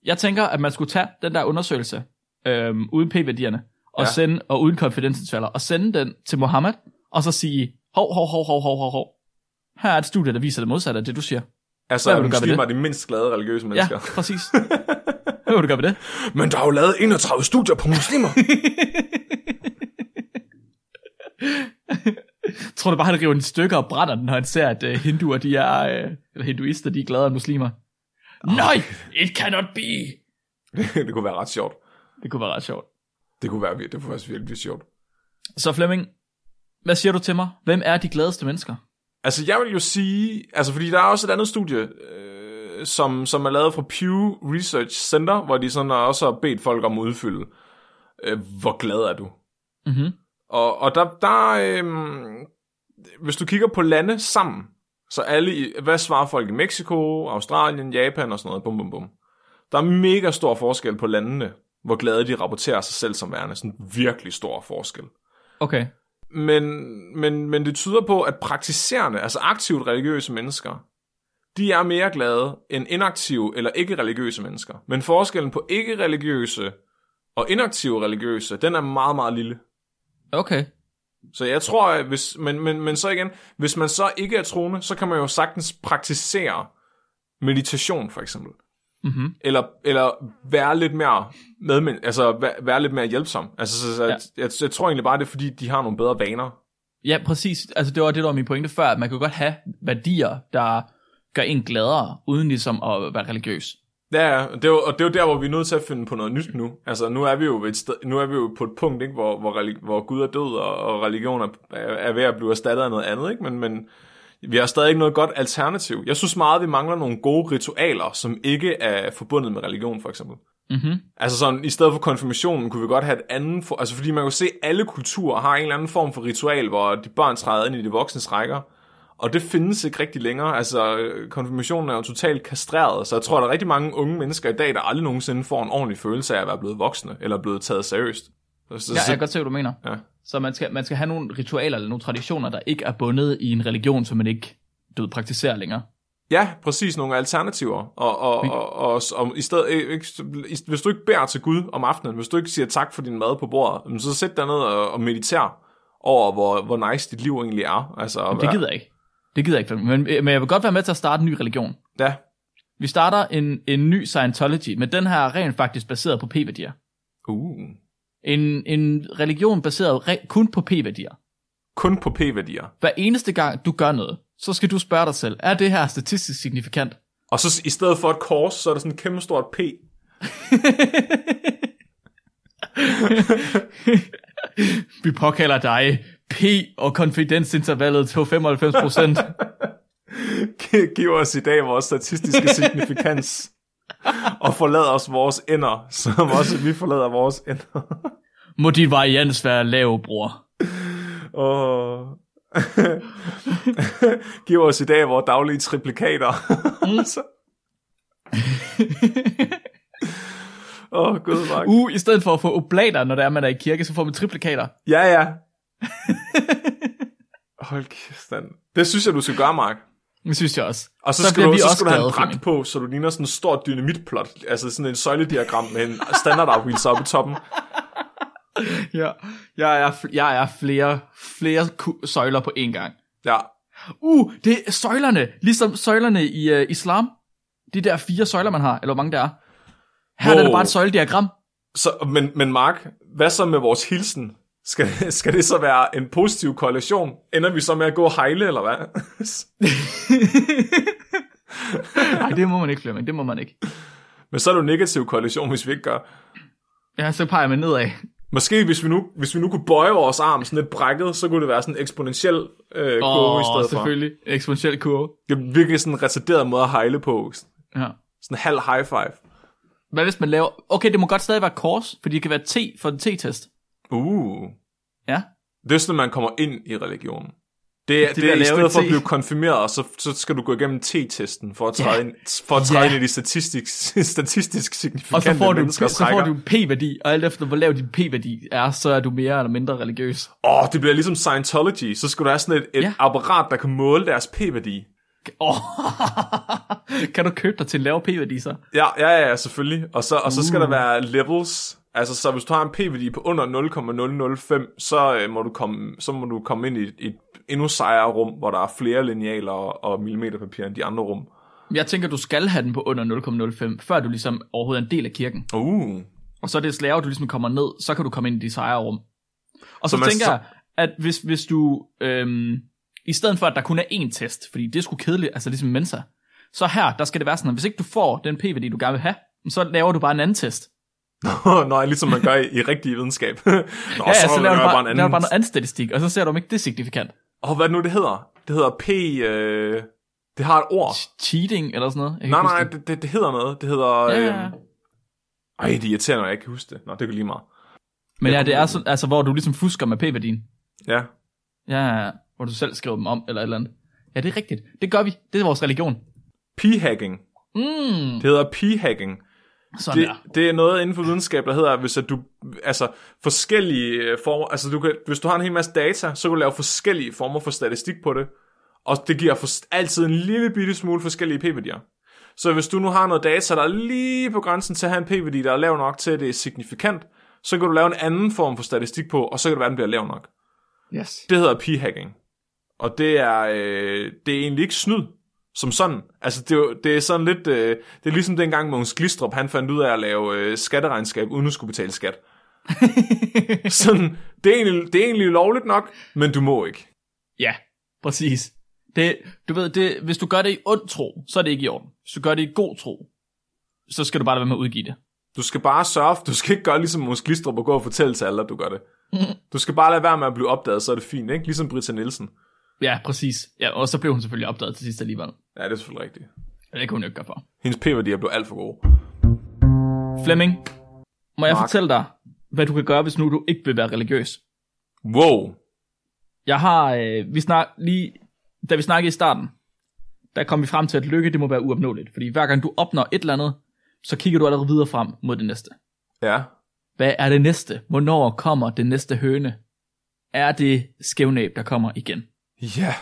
Jeg tænker, at man skulle tage den der undersøgelse, øhm, uden p-værdierne, og, Ja. ja. sende, og uden konfidensintervaller, og sende den til Mohammed, og så sige, hov, hov, hov, hov, hov, hov, hov. Her er et studie, der viser det modsatte af det, du siger. Altså, Hvad vil du muslimer er de mindst glade religiøse Ja, mennesker. præcis. Hvad vil du gøre ved det? Men der er jo lavet 31 studier på muslimer. Tror du bare, han river den i stykker og brænder den, når han ser, at uh, hinduer, de er, uh, eller hinduister, de er gladere end muslimer? Nej, it cannot be. det kunne være ret sjovt. Det kunne være ret sjovt. Det kunne være, det kunne være virkelig sjovt. Så Flemming, hvad siger du til mig? Hvem er de gladeste mennesker? Altså, jeg vil jo sige... Altså, fordi der er også et andet studie, øh, som, som er lavet fra Pew Research Center, hvor de sådan også har bedt folk om at udfylde, øh, hvor glad er du? Mhm. Og, og der, der øh, hvis du kigger på lande sammen, så alle, i, hvad svarer folk i Mexico, Australien, Japan og sådan noget, bum bum bum. Der er mega stor forskel på landene, hvor glade de rapporterer sig selv som værende. Sådan virkelig stor forskel. Okay. Men, men, men det tyder på, at praktiserende, altså aktivt religiøse mennesker, de er mere glade end inaktive eller ikke-religiøse mennesker. Men forskellen på ikke-religiøse og inaktive religiøse, den er meget, meget lille. Okay. Så jeg tror, at hvis, men, men, men så igen, hvis man så ikke er troende, så kan man jo sagtens praktisere meditation, for eksempel. Mhm. Eller, eller være lidt mere medmen, altså være, være lidt mere hjælpsom. Altså, så, så, Ja. ja. jeg, jeg, tror egentlig bare, det er fordi, de har nogle bedre vaner. Ja, præcis. Altså, det var det, der var min pointe før, at man kan godt have værdier, der gør en gladere, uden ligesom at være religiøs. Ja, ja, og det er jo, og det er jo der, hvor vi er nødt til at finde på noget nyt nu. Altså, nu er vi jo, et sted, nu er vi jo på et punkt, ikke, hvor, hvor, hvor Gud er død, og, og religion er, er ved at blive erstattet af noget andet, ikke? Men, men vi har stadig ikke noget godt alternativ. Jeg synes meget, vi mangler nogle gode ritualer, som ikke er forbundet med religion, for eksempel. Mhm. Altså sådan, i stedet for konfirmationen, kunne vi godt have et andet... For, altså fordi man kan se, at alle kulturer har en eller anden form for ritual, hvor de børn træder ind i de voksnes rækker. Og det findes ikke rigtig længere. Altså, øh, konfirmationen er jo totalt kastreret, så jeg tror, der er rigtig mange unge mennesker i dag, der aldrig nogensinde får en ordentlig følelse af at være blevet voksne, eller blevet taget seriøst. Så, så, Ja, jeg kan godt se, hvad du mener. ja. Så man skal, man skal have nogle ritualer eller nogle traditioner, der ikke er bundet i en religion, som man ikke du ved, praktiserer længere. Ja, præcis nogle alternativer. Og, og, og, og, og i stedet, ikke, i- hvis du ikke beder til Gud om aftenen, hvis du ikke siger tak for din mad på bordet, jamen, så sæt dig ned og, og mediter over, hvor, hvor nice dit liv egentlig er. Altså, at Men det gider jeg ikke. Det gider jeg ikke. Men, men jeg vil godt være med til at starte en ny religion. Ja, Vi starter en, en ny Scientology, men den her er rent faktisk baseret på p-værdier. uh. En, en religion baseret re- kun på p-værdier. kun på p-værdier. Hver eneste gang du gør noget, så skal du spørge dig selv, er det her statistisk signifikant? Og så i stedet for et kors, så er der sådan et kæmpe stort P. Vi påkalder dig P og konfidensintervallet til 95%. Giv os i dag vores statistiske signifikans. Og forlad os vores ender, som også vi forlader vores ender. Må din varians være lav, bror. Åh. Giv os i dag vores daglige triplikater. Så- Åh, oh, gud, Mark. Uh, i stedet for at få oblater, når det er, man er i kirke, så får man triplikater. Ja, ja. Hold kæft, Dan. Det synes jeg, du skal gøre, Mark. Det synes jeg også. Og så, Så skal du, så skal du have en dragt på, så du ligner sådan en stor dynamitplot. Altså sådan en søjlediagram med en standardafvigelse oppe i toppen. Ja. Jeg er, jeg er flere, flere søjler på én gang. Ja. Uh, det er søjlerne, ligesom søjlerne i uh, islam. De der fire søjler, man har, eller hvor mange der er. Her wow. er det bare et søjlediagram. Så, men, men Mark, hvad så med vores hilsen? Skal, skal det så være en positiv korrelation? Ender vi så med at gå og hejle, eller hvad? Nej, det må man ikke, Flemming. Det må man ikke. men så er det jo negativ korrelation, hvis vi ikke gør. Ja, så peger man nedad. Måske hvis vi nu, hvis vi nu kunne bøje vores arm sådan lidt brækket, så kunne det være sådan en eksponentiel øh, kurve i Åh, stedet for. selvfølgelig. Eksponentiel kurve. Det er virkelig sådan en retarderet måde at hejle på. Ja. Sådan en halv high five. Hvad hvis man laver... Okay, det må godt stadig være kors, fordi det kan være T for en T-test. Uh. Ja. Det er sådan, man kommer ind i religionen. Det, det, det er i stedet et for at blive konfirmeret, så, så skal du gå igennem T-testen for at træde, Ja. ind, for at træde Ja. ind i de statistisk, statistisk Og signifikante så får, du, så får rækker. du en p-værdi, og alt efter hvor lav din p-værdi er, så er du mere eller mindre religiøs. Åh, oh, det bliver ligesom Scientology. Så skal du have sådan et, et Ja. apparat, der kan måle deres p-værdi. Oh. kan du købe dig til en lavere p-værdi så? Ja, ja, ja, selvfølgelig. Og så, og så skal Uh. der være levels. Altså, så hvis du har en p-værdi på under 0,005, så, øh, må du komme, så må du komme ind i et, et endnu sejere rum, hvor der er flere linealer og, og millimeterpapir end de andre rum. Jeg tænker, du skal have den på under 0,05, før du ligesom overhovedet er en del af kirken. Uh. Og så er det lavere, du ligesom kommer ned, så kan du komme ind i de sejre rum. Og så, Så man tænker så- jeg, at hvis, hvis du, øhm, i stedet for at der kun er én test, fordi det er sgu kedeligt, altså ligesom Mensa, så her, der skal det være sådan, at hvis ikke du får den p-værdi, du gerne vil have, så laver du bare en anden test. Nå, ligesom man gør i, i rigtig videnskab. Nå, Ja, ja, så, laver du jeg bare, en anden... laver bare noget andet statistik, og så ser du, om ikke det er signifikant. Åh, hvad er nu, det hedder? Det hedder P... Øh... Det har et ord. Cheating eller sådan noget. Jeg Nej, nej, det, det, det hedder noget. Det hedder... Ja, Øh... ja, ja. Ej, det irriterer mig, jeg ikke kan huske det. Nå, det kan lige meget. Men ja, det er sådan, altså, hvor du ligesom fusker med p-værdien. Ja. Ja, hvor du selv skriver dem om, eller et eller andet. Ja, det er rigtigt. Det gør vi. Det er vores religion. P-hacking. Mm, Det hedder p-hacking. Sådan Det, der. det er noget inden for videnskab, der hedder, hvis at du, altså forskellige former, altså du kan, hvis du har en hel masse data, så kan du lave forskellige former for statistik på det, og det giver for, altid en lille bitte smule forskellige p-værdier. Så hvis du nu har noget data, der er lige på grænsen til at have en p-værdi, der er lav nok til, at det er signifikant, så kan du lave en anden form for statistik på, og så kan det være, at den bliver lav nok. Yes. Det hedder p-hacking. Og det er, øh, det er egentlig ikke snyd, som sådan. Altså, det er, det er sådan lidt, øh, det er ligesom dengang Mogens Glistrup, han fandt ud af at lave øh, skatteregnskab, uden at skulle betale skat. sådan, det er, egentlig, det er egentlig lovligt nok, men du må ikke. Ja, præcis. Det, du ved, det, hvis du gør det i ond tro, så er det ikke i orden. Hvis du gør det i god tro, så skal du bare lade være med at udgive det. Du skal bare sørge, du skal ikke gøre ligesom Mogens Glistrup og gå og fortælle til alle, at du gør det. Du skal bare lade være med at blive opdaget, så er det fint, ikke? Ligesom Britta Nielsen. Ja, præcis. Ja, og så blev hun selvfølgelig opdaget til sidst alligevel. Ja, det er selvfølgelig rigtigt. Ja, det kunne hun jo ikke gøre for. Hendes p-værdier blev alt for gode. Flemming, må jeg Mark. fortælle dig, hvad du kan gøre, hvis nu du ikke vil være religiøs? Wow. Jeg har, øh, vi snak, lige, da vi snakkede i starten, der kom vi frem til, at lykke, det må være uopnåeligt. Fordi hver gang du opnår et eller andet, så kigger du allerede videre frem mod det næste. Ja. Hvad er det næste? Hvornår kommer det næste høne? Er det skævnæb, der kommer igen? Ja.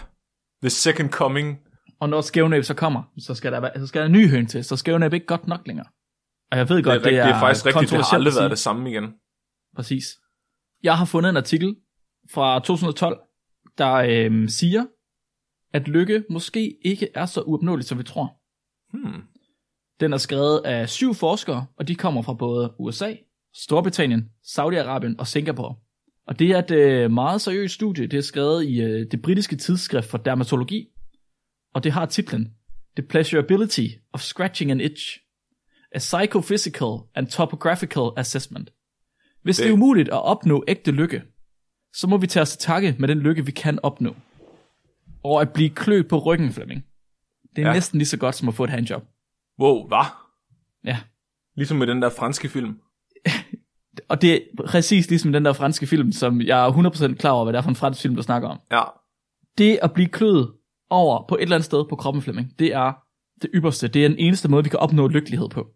The second coming. Og når skævnæb så kommer, så skal der, så skal der en ny høne til, så skævnæb er ikke godt nok længere. Og jeg ved Det godt, er, rigtigt, det er faktisk rigtigt, det har aldrig været det samme igen. Præcis. Jeg har fundet en artikel fra 2012, der øhm, siger, at lykke måske ikke er så uopnåeligt, som vi tror. Hmm. Den er skrevet af syv forskere, og de kommer fra både USA, Storbritannien, Saudi-Arabien og Singapore. Og det er et øh, meget seriøst studie. Det er skrevet i øh, det britiske tidsskrift for dermatologi, og det har titlen The Pleasurability of Scratching an Itch, a Psychophysical and Topographical Assessment. Hvis det... Det- er umuligt at opnå ægte lykke, så må vi tage os til takke med den lykke, vi kan opnå. Og at blive klødt på ryggen, Flemming. Det er ja. næsten lige så godt som at få et handjob. Wow, hvad? Ja. Ligesom med den der franske film. Og det er præcis ligesom den der franske film, som jeg er 100% klar over, hvad det er for en fransk film, du snakker om. Ja. Det at blive kløet over på et eller andet sted på kroppen, Flemming, det er det ypperste. Det er den eneste måde, vi kan opnå lykkelighed på.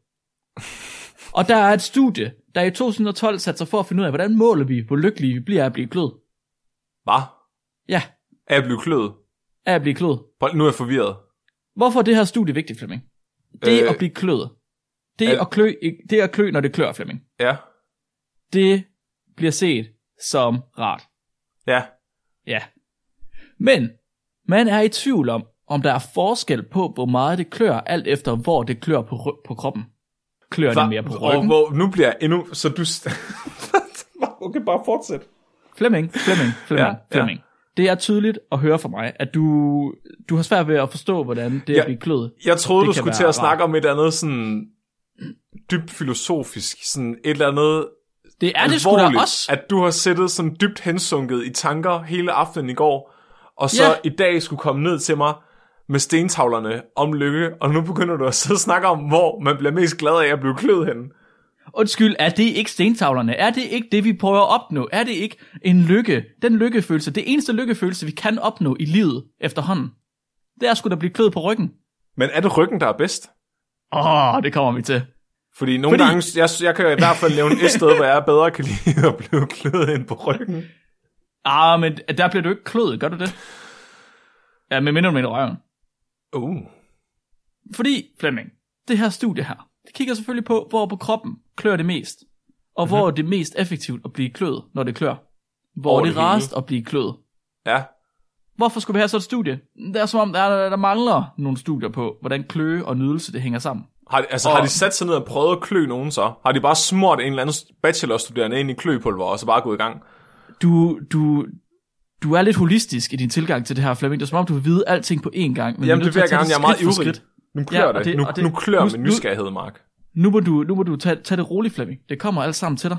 Og der er et studie, der i 2012 satte sig for at finde ud af, hvordan måler vi, hvor lykkelige vi bliver af at blive kløet. Hvad? Ja, Er jeg blevet kløet? af at blive. Prøv, Nu er jeg forvirret. Hvorfor er det her studie vigtigt, Flemming? Det Øh, at blive kløet. Det al- at klø, det at klø, når det klør, Flemming. Ja. Det bliver set som rart. Ja. Ja. Men man er i tvivl om, om der er forskel på, hvor meget det klør, alt efter hvor det klør på, ry- på kroppen. Klør det Hva? mere på Og ryggen? hvor, nu bliver jeg endnu... Så du... okay, bare fortsæt. Flemming, Flemming, Flemming, Ja, ja, Flemming. Det er tydeligt at høre fra mig, at du, du har svært ved at forstå, hvordan det Ja. at blive kløet. Jeg troede, Det du skulle til at rart. snakke om et andet sådan dybt filosofisk, sådan et eller andet Det er det sgu da også. at du har siddet sådan dybt hensunket i tanker hele aftenen i går, og så Ja. i dag skulle komme ned til mig med stentavlerne om lykke, og nu begynder du at sidde og snakke om, hvor man bliver mest glad af at blive kløet henne. Undskyld, er det ikke stentavlerne? Er det ikke det, vi prøver at opnå? Er det ikke en lykke? Den lykkefølelse, det eneste lykkefølelse, vi kan opnå i livet efterhånden. Det er sgu da blive kløet på ryggen. Men er det ryggen, der er bedst? Åh, oh, det kommer vi til. Fordi nogle Fordi... gange, jeg, jeg kan i hvert fald nævne et sted, hvor jeg bedre kan lide at blive kløet ind på ryggen. Ah, men der bliver du ikke kløet, gør du det? Ja, med mindre mener røven. Uh. Fordi, Flemming, det her studie her, det kigger selvfølgelig på, hvor på kroppen klør det mest. Og hvor Mhm. det er mest effektivt at blive kløet, når det klør. Hvor Over det er det hele. rarest at blive kløet. Ja. Hvorfor skulle vi have sådan et studie? Det er som om, der, der mangler nogle studier på, hvordan kløe og nydelse det hænger sammen. Har, de- altså, Og- har de sat sig ned og prøvet at klø nogen så? Har de bare smurt en eller anden bachelorstuderende ind i kløpulver, og så bare gået i gang? Du, du, du er lidt holistisk i din tilgang til det her, Flemming. Det er som om, du vil vide alting på én gang. Men Jamen, det vil jeg gerne. Jeg er meget ivrig. Nu klør Ja, det. det- Nu, det- nu klør nu- min nysgerrighed, Mark. Nu må du, nu må du tage, tage det roligt, Flemming. Det kommer alt sammen til dig.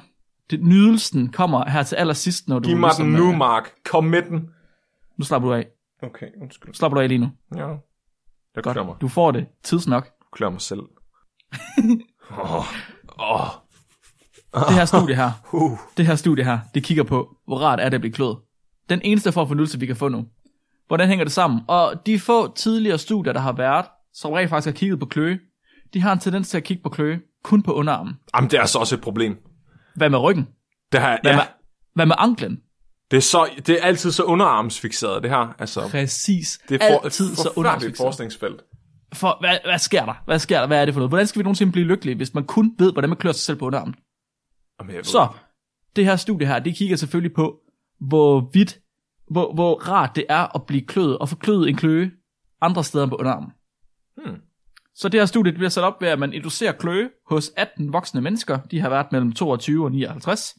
Det, nydelsen kommer her til allersidst, når du... Giv mig den nu, øh, Mark. Kom med den. Nu slapper du af. Okay, undskyld. Slapper du af lige nu. Ja. Jeg klør mig. Godt. Du får det tids nok. klør mig selv. Åh. Åh. Det her studie her, Uh. det her studie her, det kigger på, hvor rart er det at blive kløet. Den eneste form for nydelse, vi kan få nu. Hvordan hænger det sammen? Og de få tidligere studier, der har været, som rent faktisk har kigget på kløe, de har en tendens til at kigge på kløe kun på underarmen. Jamen, det er så også et problem. Hvad med ryggen? Det, her, Hvad, ja, med, hvad med anklen? det, er så, det er altid så underarmsfixeret, det her. Altså, Præcis. det er for, Altid så forfærdeligt underarmsfikseret. forskningsfelt. For, hvad, hvad sker der? Hvad sker der? Hvad er det for noget? Hvordan skal vi nogensinde blive lykkelige, hvis man kun ved, hvordan man klør sig selv på underarmen? Jamen, Så, det her studie her, det kigger selvfølgelig på, hvor vidt, hvor, hvor rart det er at blive kløet, og få kløet en kløe andre steder på underarmen. Hmm. Så det her studie det bliver sat op ved, at man inducerer kløe hos 18 voksne mennesker. De har været mellem 22 og 59.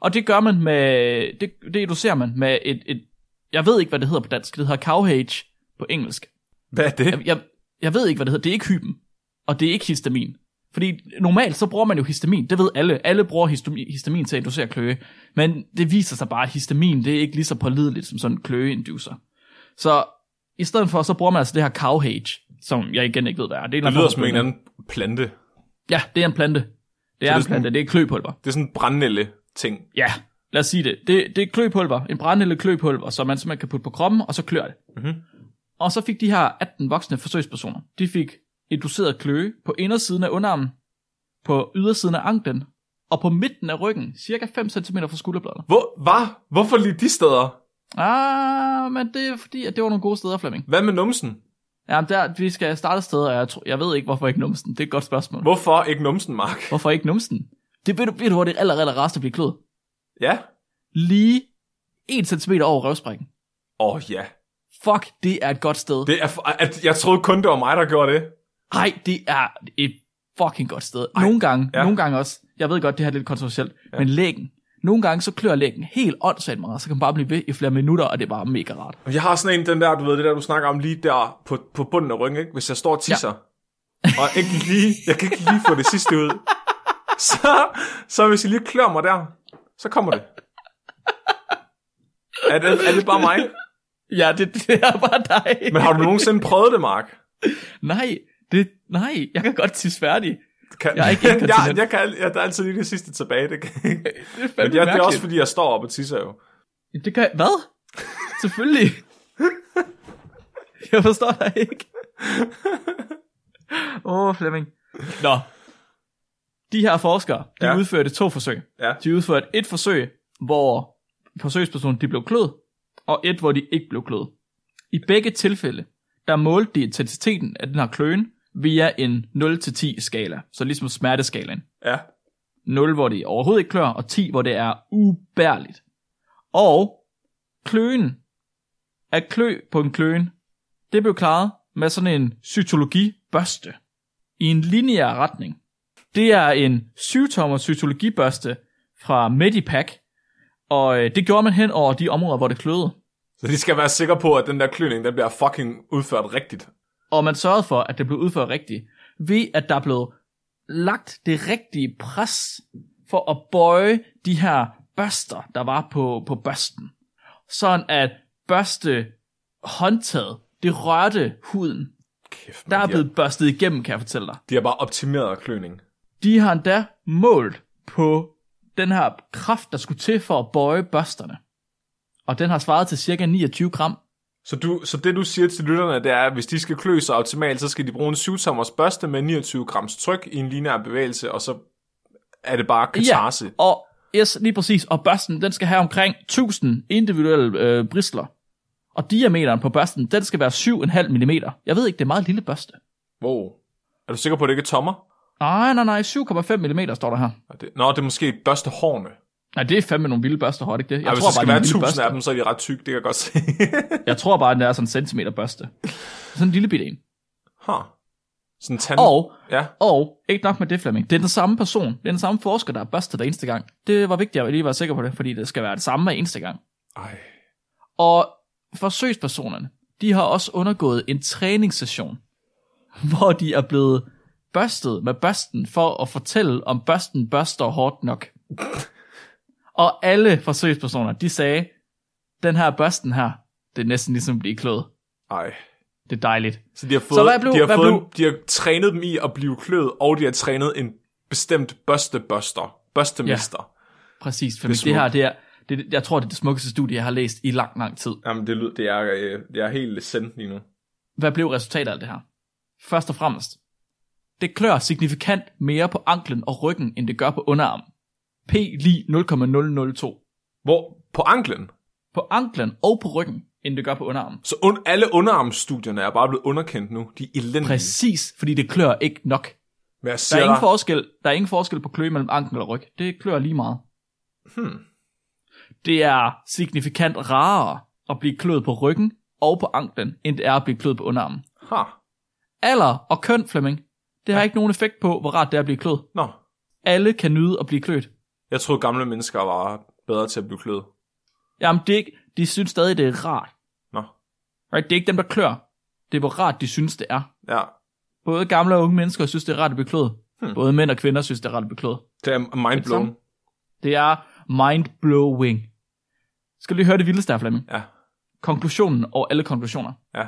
Og det gør man med, det, det inducerer man med et, et, jeg ved ikke, hvad det hedder på dansk. Det hedder cowhage på engelsk. Hvad er det? Jeg, jeg, jeg ved ikke, hvad det hedder. Det er ikke hyben. Og det er ikke histamin. Fordi normalt så bruger man jo histamin. Det ved alle. Alle bruger histamin, histamin til at inducere kløe. Men det viser sig bare, at histamin det er ikke lige så pålideligt som sådan en kløeinducer. Så i stedet for, så bruger man altså det her cowhage, som jeg igen ikke ved, hvad er. Det, er Det lyder som en anden plante. Ja, det er en plante. Det er, det en sådan- plante. Det er kløpulver. Det er sådan en brændnælde ting. Ja, lad os sige det. Det, det er kløpulver. En brændende kløpulver, som man simpelthen kan putte på kroppen, og så klør det. Mhm. Og så fik de her 18 voksne forsøgspersoner, de fik induceret kløe på indersiden af underarmen, på ydersiden af anklen, og på midten af ryggen, cirka 5 cm fra skulderbladet. Hvor, hvad? Hvorfor lige de steder? Ah, men det er fordi, at det var nogle gode steder, Flemming. Hvad med numsen? Ja, der, vi skal starte et sted, og jeg, tror, jeg ved ikke, hvorfor ikke numsen. Det er et godt spørgsmål. Hvorfor ikke numsen, Mark? Hvorfor ikke numsen? Det ved du, ved du hvor det er aller, aller rarest at blive kløet. Ja. Lige 1 cm over røvsprækken. Åh, oh, ja. Fuck, det er et godt sted. Det er, at, jeg troede kun, det var mig, der gjorde det. Nej, det er et fucking godt sted. Nogle gange, ja. nogle gange også, jeg ved godt, det her er lidt kontroversielt, ja. men lægen, nogle gange så klør lægen helt åndssvagt meget, så kan man bare blive ved i flere minutter, og det er bare mega rart. Jeg har sådan en, den der, du ved, det der, du snakker om lige der på, på bunden af ryggen, ikke? Hvis jeg står og tisser, ja. og ikke lige, jeg kan ikke lige få det sidste ud, så, så hvis jeg lige klør mig der, Så kommer det. er, det er det bare mig? Ja, det, det er bare dig. Men har du nogensinde prøvet det, Mark? Nej, det, nej, jeg kan godt tisse færdig. Kan, Jeg er ikke jeg, jeg, kan, jeg, der er altid lige det sidste tilbage. Det kan, Det er men fandme det, er, også fordi, jeg står op og tisser jo. Det kan Hvad? Selvfølgelig. jeg forstår dig ikke. Åh, oh, Flemming. Nå. De her forskere, de Ja. udførte to forsøg. Ja. De udførte et forsøg, hvor forsøgspersonen de blev kløet, og et, hvor de ikke blev kløet. I begge tilfælde, der målte de intensiteten af den her kløen via en 0-10 skala. Så ligesom smerteskalaen. Ja. 0, hvor det overhovedet ikke klør, og 10, hvor det er ubærligt. Og kløen, at klø på en kløen, det blev klaret med sådan en cytologibørste i en lineær retning. Det er en 7-tommer cytologibørste fra Medipack, og øh, det gjorde man hen over de områder, hvor det kløede. Så de skal være sikre på, at den der kløning, den bliver fucking udført rigtigt. Og man sørgede for, at det blev udført rigtigt, ved at der blev lagt det rigtige pres for at bøje de her børster, der var på, på børsten. Sådan at børste håndtaget, det rørte huden. Kæft, Der man, er de, blevet børstet igennem, kan jeg fortælle dig. har, de har bare optimeret kløning. De har endda målt på den her kraft, der skulle til for at bøje børsterne. Og den har svaret til cirka 29 gram. Så, du, så det du siger til lytterne, det er, at hvis de skal klø sig optimalt, så skal de bruge en 7-tommers børste med 29 grams tryk i en lineær bevægelse, og så er det bare katarse. Ja, og yes, lige præcis. Og børsten, den skal have omkring 1000 individuelle øh, bristler. Og diameteren på børsten, den skal være 7,5 mm. Jeg ved ikke, det er meget lille børste. Wow. Er du sikker på, at det ikke er tommer? Nej, nej, nej, 7,5 mm står der her. Er det, nå, det er måske børstehårene. Nej, det er fandme nogle vilde børster, har det ikke det? Jeg Ej, hvis tror der skal bare, være det er en lille 1000 af børste. dem, så er de ret tykke, det kan jeg godt se. Jeg tror bare, den er sådan en centimeter børste. Sådan en lille bitte en. huh. Sådan en tand. Og, Ja. og, ikke nok med det, Flemming. Det er den samme person. Det er den samme forsker, der er børstet hver eneste gang. Det var vigtigt, at jeg lige var sikker på det, fordi det skal være det samme hver eneste gang. Ej. Og forsøgspersonerne, de har også undergået en træningssession, hvor de er blevet børstet med børsten for at fortælle, om børsten børster hårdt nok. Og alle forsøgspersoner, de sagde, den her børsten her, det er næsten ligesom at blive kløet. Ej. Det er dejligt. Så de har fået, hvad blev- de har, hvad fået blev- de har trænet dem i at blive kløet, og de har trænet en bestemt børstebørster. Børstemester. Præcis, for det, det her, det er, det, jeg tror, det er det smukkeste studie, jeg har læst i lang, lang tid. Jamen, det, lyder, det, er, øh, det er helt sendt lige nu. Hvad blev resultatet af alt det her? Først og fremmest, det klør signifikant mere på anklen og ryggen, end det gør på underarmen. P lige 0,002. Hvor? På anklen? På anklen og på ryggen, end det gør på underarmen. Så un- alle underarmstudierne er bare blevet underkendt nu. De er elendige. Præcis, fordi det klør ikke nok. Men jeg Der er, ingen dig, forskel, der er ingen forskel på klø mellem ankel og ryg. Det klør lige meget. Hmm. Det er signifikant rarere at blive kløet på ryggen og på anklen, end det er at blive kløet på underarmen. ha. Alder og køn, Flemming, det har ikke nogen effekt på, hvor rart det er at blive kløet. Nå, Alle kan nyde at blive kløet. Jeg troede gamle mennesker var bedre til at blive kløet. Jamen, det er ikke, de synes stadig, det er rart. Nå, Right? Det er ikke dem, der klør. Det er, hvor rart de synes, det er. ja. Både gamle og unge mennesker synes, det er rart at blive kløet. Hmm. Både mænd og kvinder synes, det er rart at blive kløet. Det er mindblown. Det er mind-blowing. Skal du lige høre det vildeste her, Flemming? Ja, Konklusionen over alle konklusioner. ja.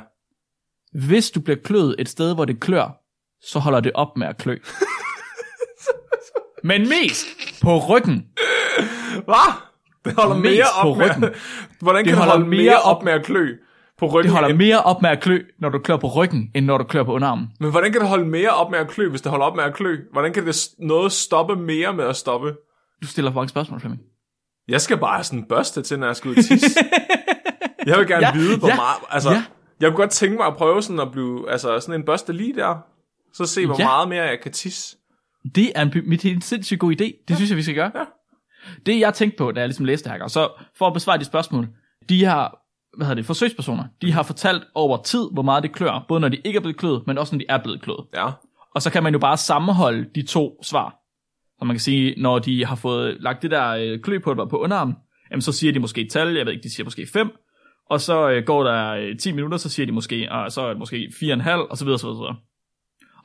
Hvis du bliver kløet et sted, hvor det klør, så holder det op med at klø. Men mest på ryggen. Hvad? Det holder Mest mere på op med ryggen. Hvordan kan det, holder holde mere op med at klø på ryggen? Det holder end- mere op med at klø, når du klør på ryggen, end når du klør på underarmen. Men hvordan kan det holde mere op med at klø, hvis det holder op med at klø? Hvordan kan det noget stoppe mere med at stoppe? Du stiller for mange spørgsmål, Flemming. Jeg skal bare have sådan en børste til, når jeg skal ud tisse. jeg vil gerne Ja, vide, hvor ja, meget... Altså, ja. Jeg kunne godt tænke mig at prøve sådan at blive... Altså, sådan en børste lige der. Så se, hvor Ja. meget mere jeg kan tisse. Det er en, det er en sindssygt god idé. Det synes jeg, vi skal gøre. Ja. Det jeg tænkte på, da jeg ligesom læste det her, og så for at besvare de spørgsmål, de har, hvad hedder det, forsøgspersoner, de har fortalt over tid, hvor meget det klør, både når de ikke er blevet kløet, men også når de er blevet kløet. Ja. Og så kan man jo bare sammenholde de to svar. Så man kan sige, når de har fået lagt det der øh, kløpulver på underarmen, jamen så siger de måske et tal, jeg ved ikke, de siger måske 5, og så øh, går der øh, 10 minutter, så siger de måske, og så er det måske 4,5, og så videre, så videre, så videre.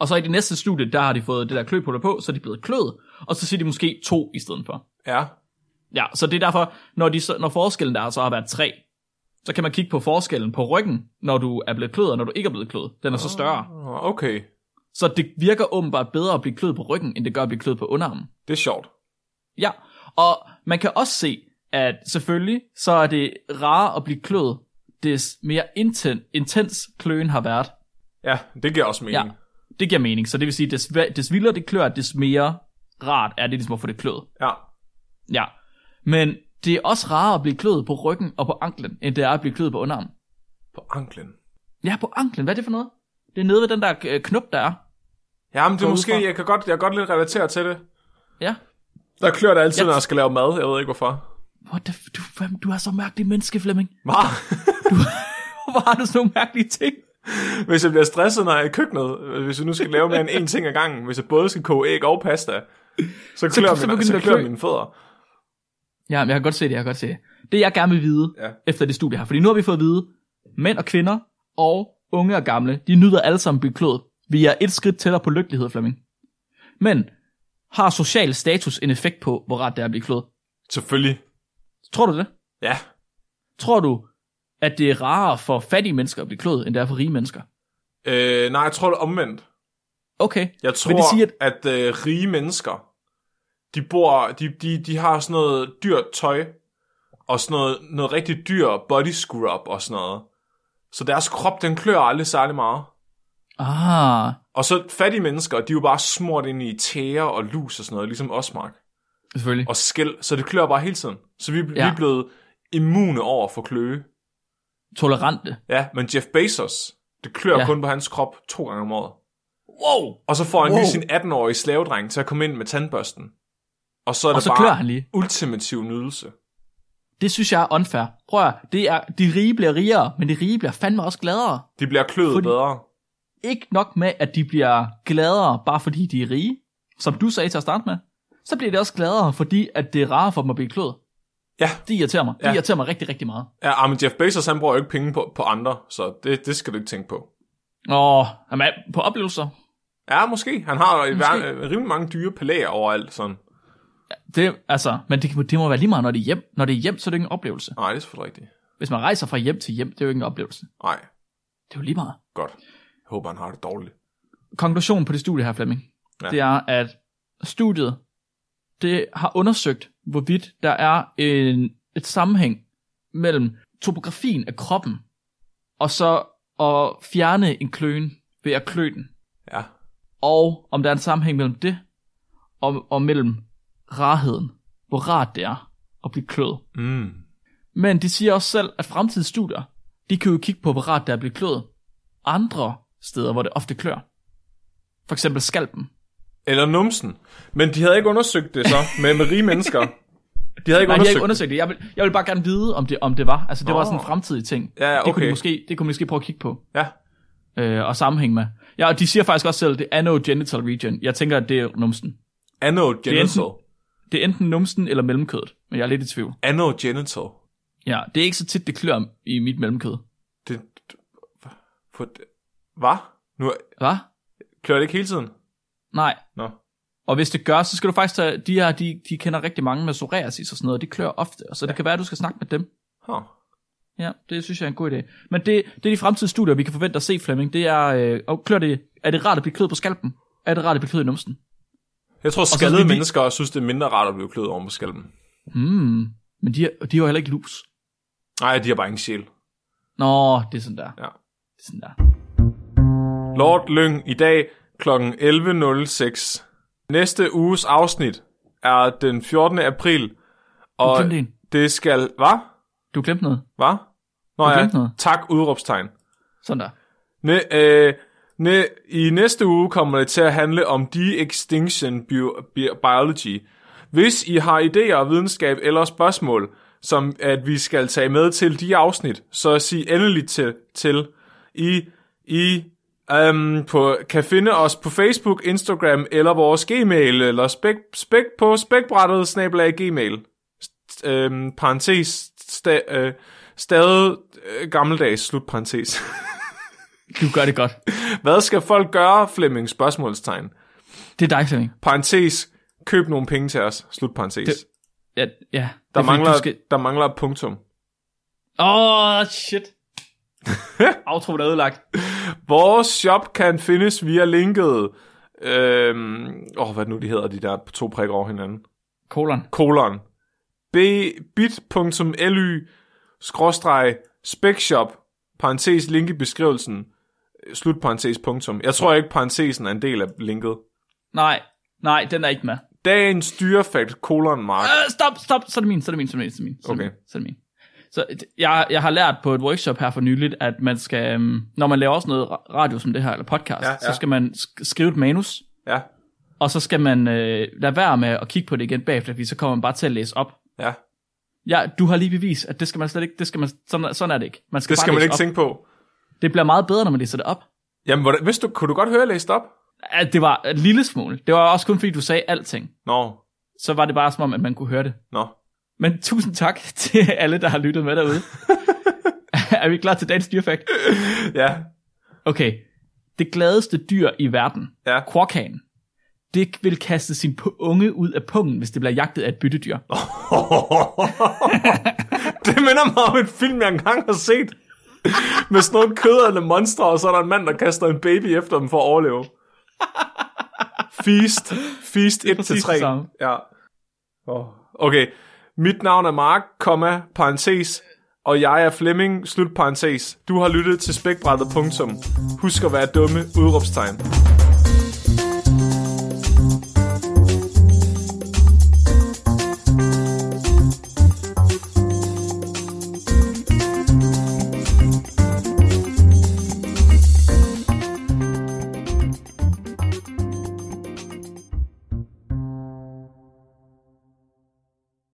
Og så i det næste studie, der har de fået det der kløpulver på, så er de blevet kløet, og så siger de måske 2 i stedet for. Ja. Ja, så det er derfor, når, de, når forskellen der så har været 3, så kan man kigge på forskellen på ryggen, når du er blevet kløet, og når du ikke er blevet kløet. Den er så større. Åh, Okay, Så det virker åbenbart bedre at blive kløet på ryggen, end det gør at blive kløet på underarmen. det er sjovt. Ja, og man kan også se, at selvfølgelig så er det rarere at blive kløet, des mere inten, intens kløen har været. Ja, det giver også mening. Ja, det giver mening. Så det vil sige, des, des vildere det klør, des mere rart er det ligesom at få det kløet. Ja. Ja, men det er også rarere at blive kløet på ryggen og på anklen, end det er at blive kløet på underarmen. På anklen. Ja, på anklen. Hvad er det for noget? Det er nede ved den der øh, knop, der er. Ja, men det er måske, jeg kan godt, jeg kan godt lidt relatere til det. Ja. Der klør det altid, Jeg- når jeg skal lave mad. Jeg ved ikke hvorfor. What the, du, du er så mærkelig menneske, Flemming. Hvad? Hvor har du sådan nogle mærkelige ting? hvis jeg bliver stresset, når jeg er i køkkenet, hvis jeg nu skal lave mere end én ting ad gangen, hvis jeg både skal koge æg og pasta, så klør, så begynder så at klør klø. mine fødder. Ja, men jeg kan godt se det, jeg kan godt se det. Det jeg gerne vil vide, Ja. efter det studie her, fordi nu har vi fået at vide, mænd og kvinder, og unge og gamle, de nyder alle sammen at blive klået. Vi er et skridt tættere på lykkelighed, Flemming. Men har social status en effekt på, hvor ret det er at blive klået? Selvfølgelig. Tror du det? Ja. Tror du, at det er rarere for fattige mennesker at blive klået, end det er for rige mennesker? Øh, nej, jeg tror det er omvendt. Okay. Jeg tror, Men det siger, at... at, øh, rige mennesker, de bor, de, de, de har sådan noget dyrt tøj, og sådan noget, noget rigtig dyr body scrub og sådan noget. Så deres krop, den klør aldrig særlig meget. Ah, Og så fattige mennesker, de er jo bare smurt ind i tæer og lus og sådan noget, ligesom os, Mark. selvfølgelig. Og skæld, så det klør bare hele tiden. Så vi, ja. vi er blevet immune over for kløe. Tolerante. Ja, men Jeff Bezos, det klør Ja. kun på hans krop to gange om året. Wow! Og så får han Wow. lige sin 18-årige slavedreng til at komme ind med tandbørsten. Og så er Og det så bare han lige. ultimativ nydelse. Det synes jeg er unfair. Prøv at, det er, de rige bliver rigere, men de rige bliver fandme også gladere. De bliver kløet Fordi- bedre. Ikke nok med, at de bliver gladere, bare fordi de er rige, som du sagde til at starte med, så bliver de også gladere, fordi at det er rarere for dem at blive klået. Ja. Det irriterer mig. Det Ja. irriterer mig rigtig, rigtig meget. Ja, ah, men Jeff Bezos, han bruger jo ikke penge på, på andre, så det, det skal du ikke tænke på. Åh, jamen, på oplevelser, Ja, måske. Han har Måske. hver- rimelig mange dyre palæer overalt. Sådan. det, altså, men det, det må være lige meget, når det er hjem. Når det er hjem, så er det ikke en oplevelse. Nej, det er selvfølgelig rigtigt. Hvis man rejser fra hjem til hjem, det er jo ikke en oplevelse. Nej, Det er jo lige meget. godt. Jeg håber, han har det dårligt. Konklusionen på det studie her, Flemming, ja. Ja. det er, at studiet, det har undersøgt, hvorvidt der er en, et sammenhæng mellem topografien af kroppen, og så at fjerne en kløen ved at klø den. Ja. Og om der er en sammenhæng mellem det, og, og mellem rarheden. Hvor rart det er at blive kløet. Mm. Men de siger også selv, at fremtidige studier, de kan jo kigge på, hvor rart det er at blive kløet. Andre steder, hvor det ofte klør. For eksempel skalpen. Eller numsen. Men de havde ikke undersøgt det så med, med rige mennesker. De havde ikke Nej, de har undersøgt ikke undersøgt det. Jeg vil, jeg vil bare gerne vide, om det, om det var. Altså, det var Nå. sådan en fremtidig ting. Ja, Det kunne okay. de måske, det kunne de måske prøve at kigge på. det. Ja. Øh, og sammenhæng med. Ja, og de siger faktisk også selv, det er anogenital region. Jeg tænker, at det er numsen. Anogenital. Det er enten numsen eller mellemkødet. Men jeg er lidt i tvivl. Anogenital. Ja, det er ikke så tit, det klør i mit mellemkød. Det... For... Hvad? Nu Hvad? klør det ikke hele tiden? Nej. Nå. Og hvis det gør, så skal du faktisk tage, de her, de, de kender rigtig mange med psoriasis og sådan noget, de klør ofte, så det kan være, at du skal snakke med dem. Huh. Ja, det synes jeg er en god idé. Men det, det er de fremtidige studier, vi kan forvente at se, Flemming. Det er, øh, og klør det, er det rart at blive kløet på skalpen? Er det rart at blive kløet i numsen? Jeg tror, skaldede mennesker synes, det er mindre rart at blive kløet over på skalpen. Hmm, men de, har- de har jo heller ikke lus. Nej, de har bare ingen sjæl. Nå, det er sådan der. Ja. Det er sådan der. Lord Lyng i dag kl. 11.06. Næste uges afsnit er den 14. april. Du Og glemte en. det skal... Hvad? Du glemte noget. Hvad? Nå Du ja, glemte noget. tak udråbstegn. Sådan der. Næ, øh, næ, I næste uge kommer det til at handle om de-extinction bio, bi- biology. Hvis I har idéer og videnskab eller spørgsmål, som at vi skal tage med til de afsnit, så sig endelig til, til I, I um, på, kan finde os på Facebook, Instagram eller vores gmail, eller spæk, spæk på spækbrættet snabelag gmail. St- øhm, parentes, sta, øh, stadig øh, gammeldags, slut parentes. Du gør det godt. Hvad skal folk gøre, Flemming? Spørgsmålstegn. Det er dig, Flemming. Parentes, køb nogle penge til os. Slut parentes. Det- Ja, ja. Der, Det er mangler, skal... der mangler et punktum. Åh, oh, shit. Outro er ødelagt. Vores shop kan findes via linket. Øhm, åh, hvad det nu de hedder, de der to prikker over hinanden. Kolon. Kolon. Bit.ly skråstreg specshop parentes link i beskrivelsen slut parentes punktum. Jeg tror ikke, parentesen er en del af linket. Nej, nej, den er ikke med. Dagens dyrefakt, kolon mark. Uh, stop, stop, så er det min, så er det min, så er det min, så er det min. Okay. så er det min. Så jeg, jeg har lært på et workshop her for nyligt, at man skal, um, når man laver også noget ra- radio som det her, eller podcast, Ja, ja, så skal man sk- skrive et manus, Ja, og så skal man øh, lade være med at kigge på det igen bagefter, fordi så kommer man bare til at læse op. ja. Ja, du har lige bevist, at det skal man slet ikke, det skal man, sådan, sådan er det ikke. Man skal Det skal man ikke op. tænke på. Det bliver meget bedre, når man læser det op. Jamen, hvordan, hvis du, kunne du godt høre, jeg læste op? At det var en lille smule. Det var også kun fordi, du sagde alting. Nå, Så var det bare som om, at man kunne høre det. nå. Men tusind tak til alle, der har lyttet med derude. er vi klar til dagens dyrfakt? Ja, Okay. Det gladeste dyr i verden, ja. quokkaen, det vil kaste sin unge ud af pungen, hvis det bliver jagtet af et byttedyr. det minder mig om en film, jeg engang har set. Med sådan nogle køderne monstre, og så er der en mand, der kaster en baby efter dem for at overleve. Feast. Feast 1 præcis til 3. det samme. Ja. Oh. Okay. Mit navn er Mark, komma, parentes, og jeg er Flemming, slut parentes. Du har lyttet til spækbrættet punktum. Husk at være dumme, udråbstegn.